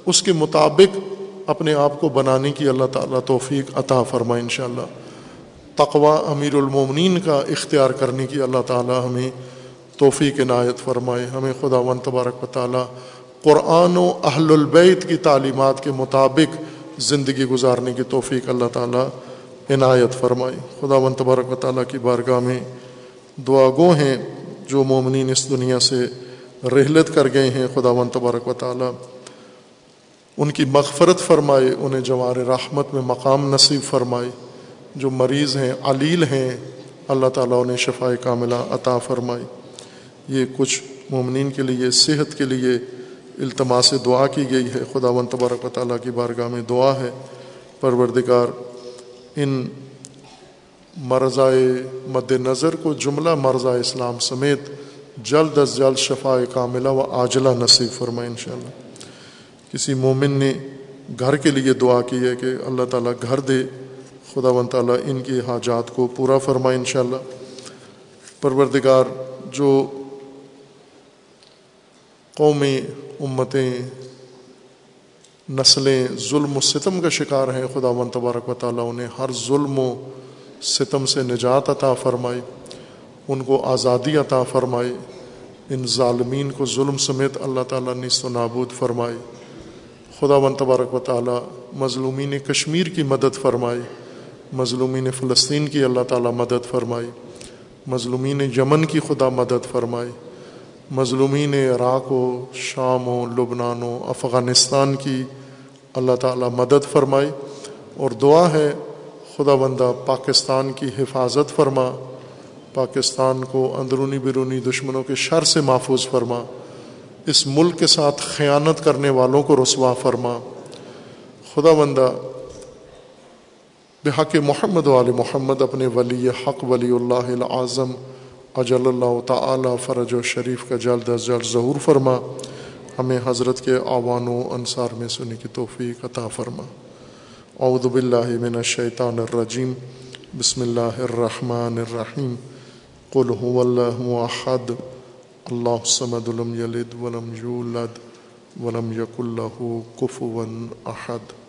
اس کے مطابق اپنے آپ کو بنانے کی اللہ تعالیٰ توفیق عطا فرمائے ان شاء اللہ تقوا امیر المومنین کا اختیار کرنے کی اللہ تعالیٰ ہمیں توفیق عنایت فرمائے۔ ہمیں خدا و تبارک و تعالیٰ قرآن و اہل البیت کی تعلیمات کے مطابق زندگی گزارنے کی توفیق اللہ تعالیٰ عنایت فرمائے۔ خدا و تبارک و تعالیٰ کی بارگاہ میں دعا گو ہیں جو مومنین اس دنیا سے رحلت کر گئے ہیں۔ خدا و تبارک و تعالیٰ ان کی مغفرت فرمائے، انہیں جوار رحمت میں مقام نصیب فرمائے۔ جو مریض ہیں، علیل ہیں، اللہ تعالیٰ انہیں شفا کاملہ عطا فرمائی یہ کچھ مومنین کے لیے، صحت کے لیے التماس دعا کی گئی ہے۔ خدا و تبارک و تعالیٰ کی بارگاہ میں دعا ہے۔ پروردگار، ان مرضائے مد نظر کو جملہ مرضہ اسلام سمیت جلد از جلد شفا کاملہ و عاجلہ نصیب فرمائے انشاءاللہ۔ کسی مومن نے گھر کے لیے دعا کی ہے کہ اللہ تعالیٰ گھر دے۔ خدا و تعالیٰ ان کی حاجات کو پورا فرمائے انشاءاللہ۔ پروردگار، جو قومیں، امتیں، نسلیں ظلم و ستم کا شکار ہیں۔ خدا و تبارک و تعالیٰ انہیں ہر ظلم و ستم سے نجات عطا فرمائے ان کو آزادی عطا فرمائے ان ظالمین کو ظلم سمیت اللہ تعالیٰ نصف و نابود فرمائے خدا و تبارک و تعالیٰ مظلومین کشمیر کی مدد فرمائے مظلومین فلسطین کی اللہ تعالیٰ مدد فرمائی، مظلومین یمن کی خدا مدد فرمائی۔ مظلومین عراق و شام و لبنان و افغانستان کی اللہ تعالیٰ مدد فرمائی اور دعا ہے خدا بندہ پاکستان کی حفاظت فرما، پاکستان کو اندرونی بیرونی دشمنوں کے شر سے محفوظ فرما، اس ملک کے ساتھ خیانت کرنے والوں کو رسوا فرما۔ خدا بندہ، بحق محمد وال محمد اپنے ولی حق ولی اللہ العظم اجل اللہ تعالی فرج و شریف کا جلد از جلد ظہور فرما۔ ہمیں حضرت کے آوان و انصار میں سنی کی توفیق عطا فرما۔ اعوذ باللہ من الشیطان الرجیم۔ بسم اللہ الرحمن الرحیم۔ قل هو اللہ احد اللہ الصمد لم یلد ولم یولد ولم یکن له کفوا احد۔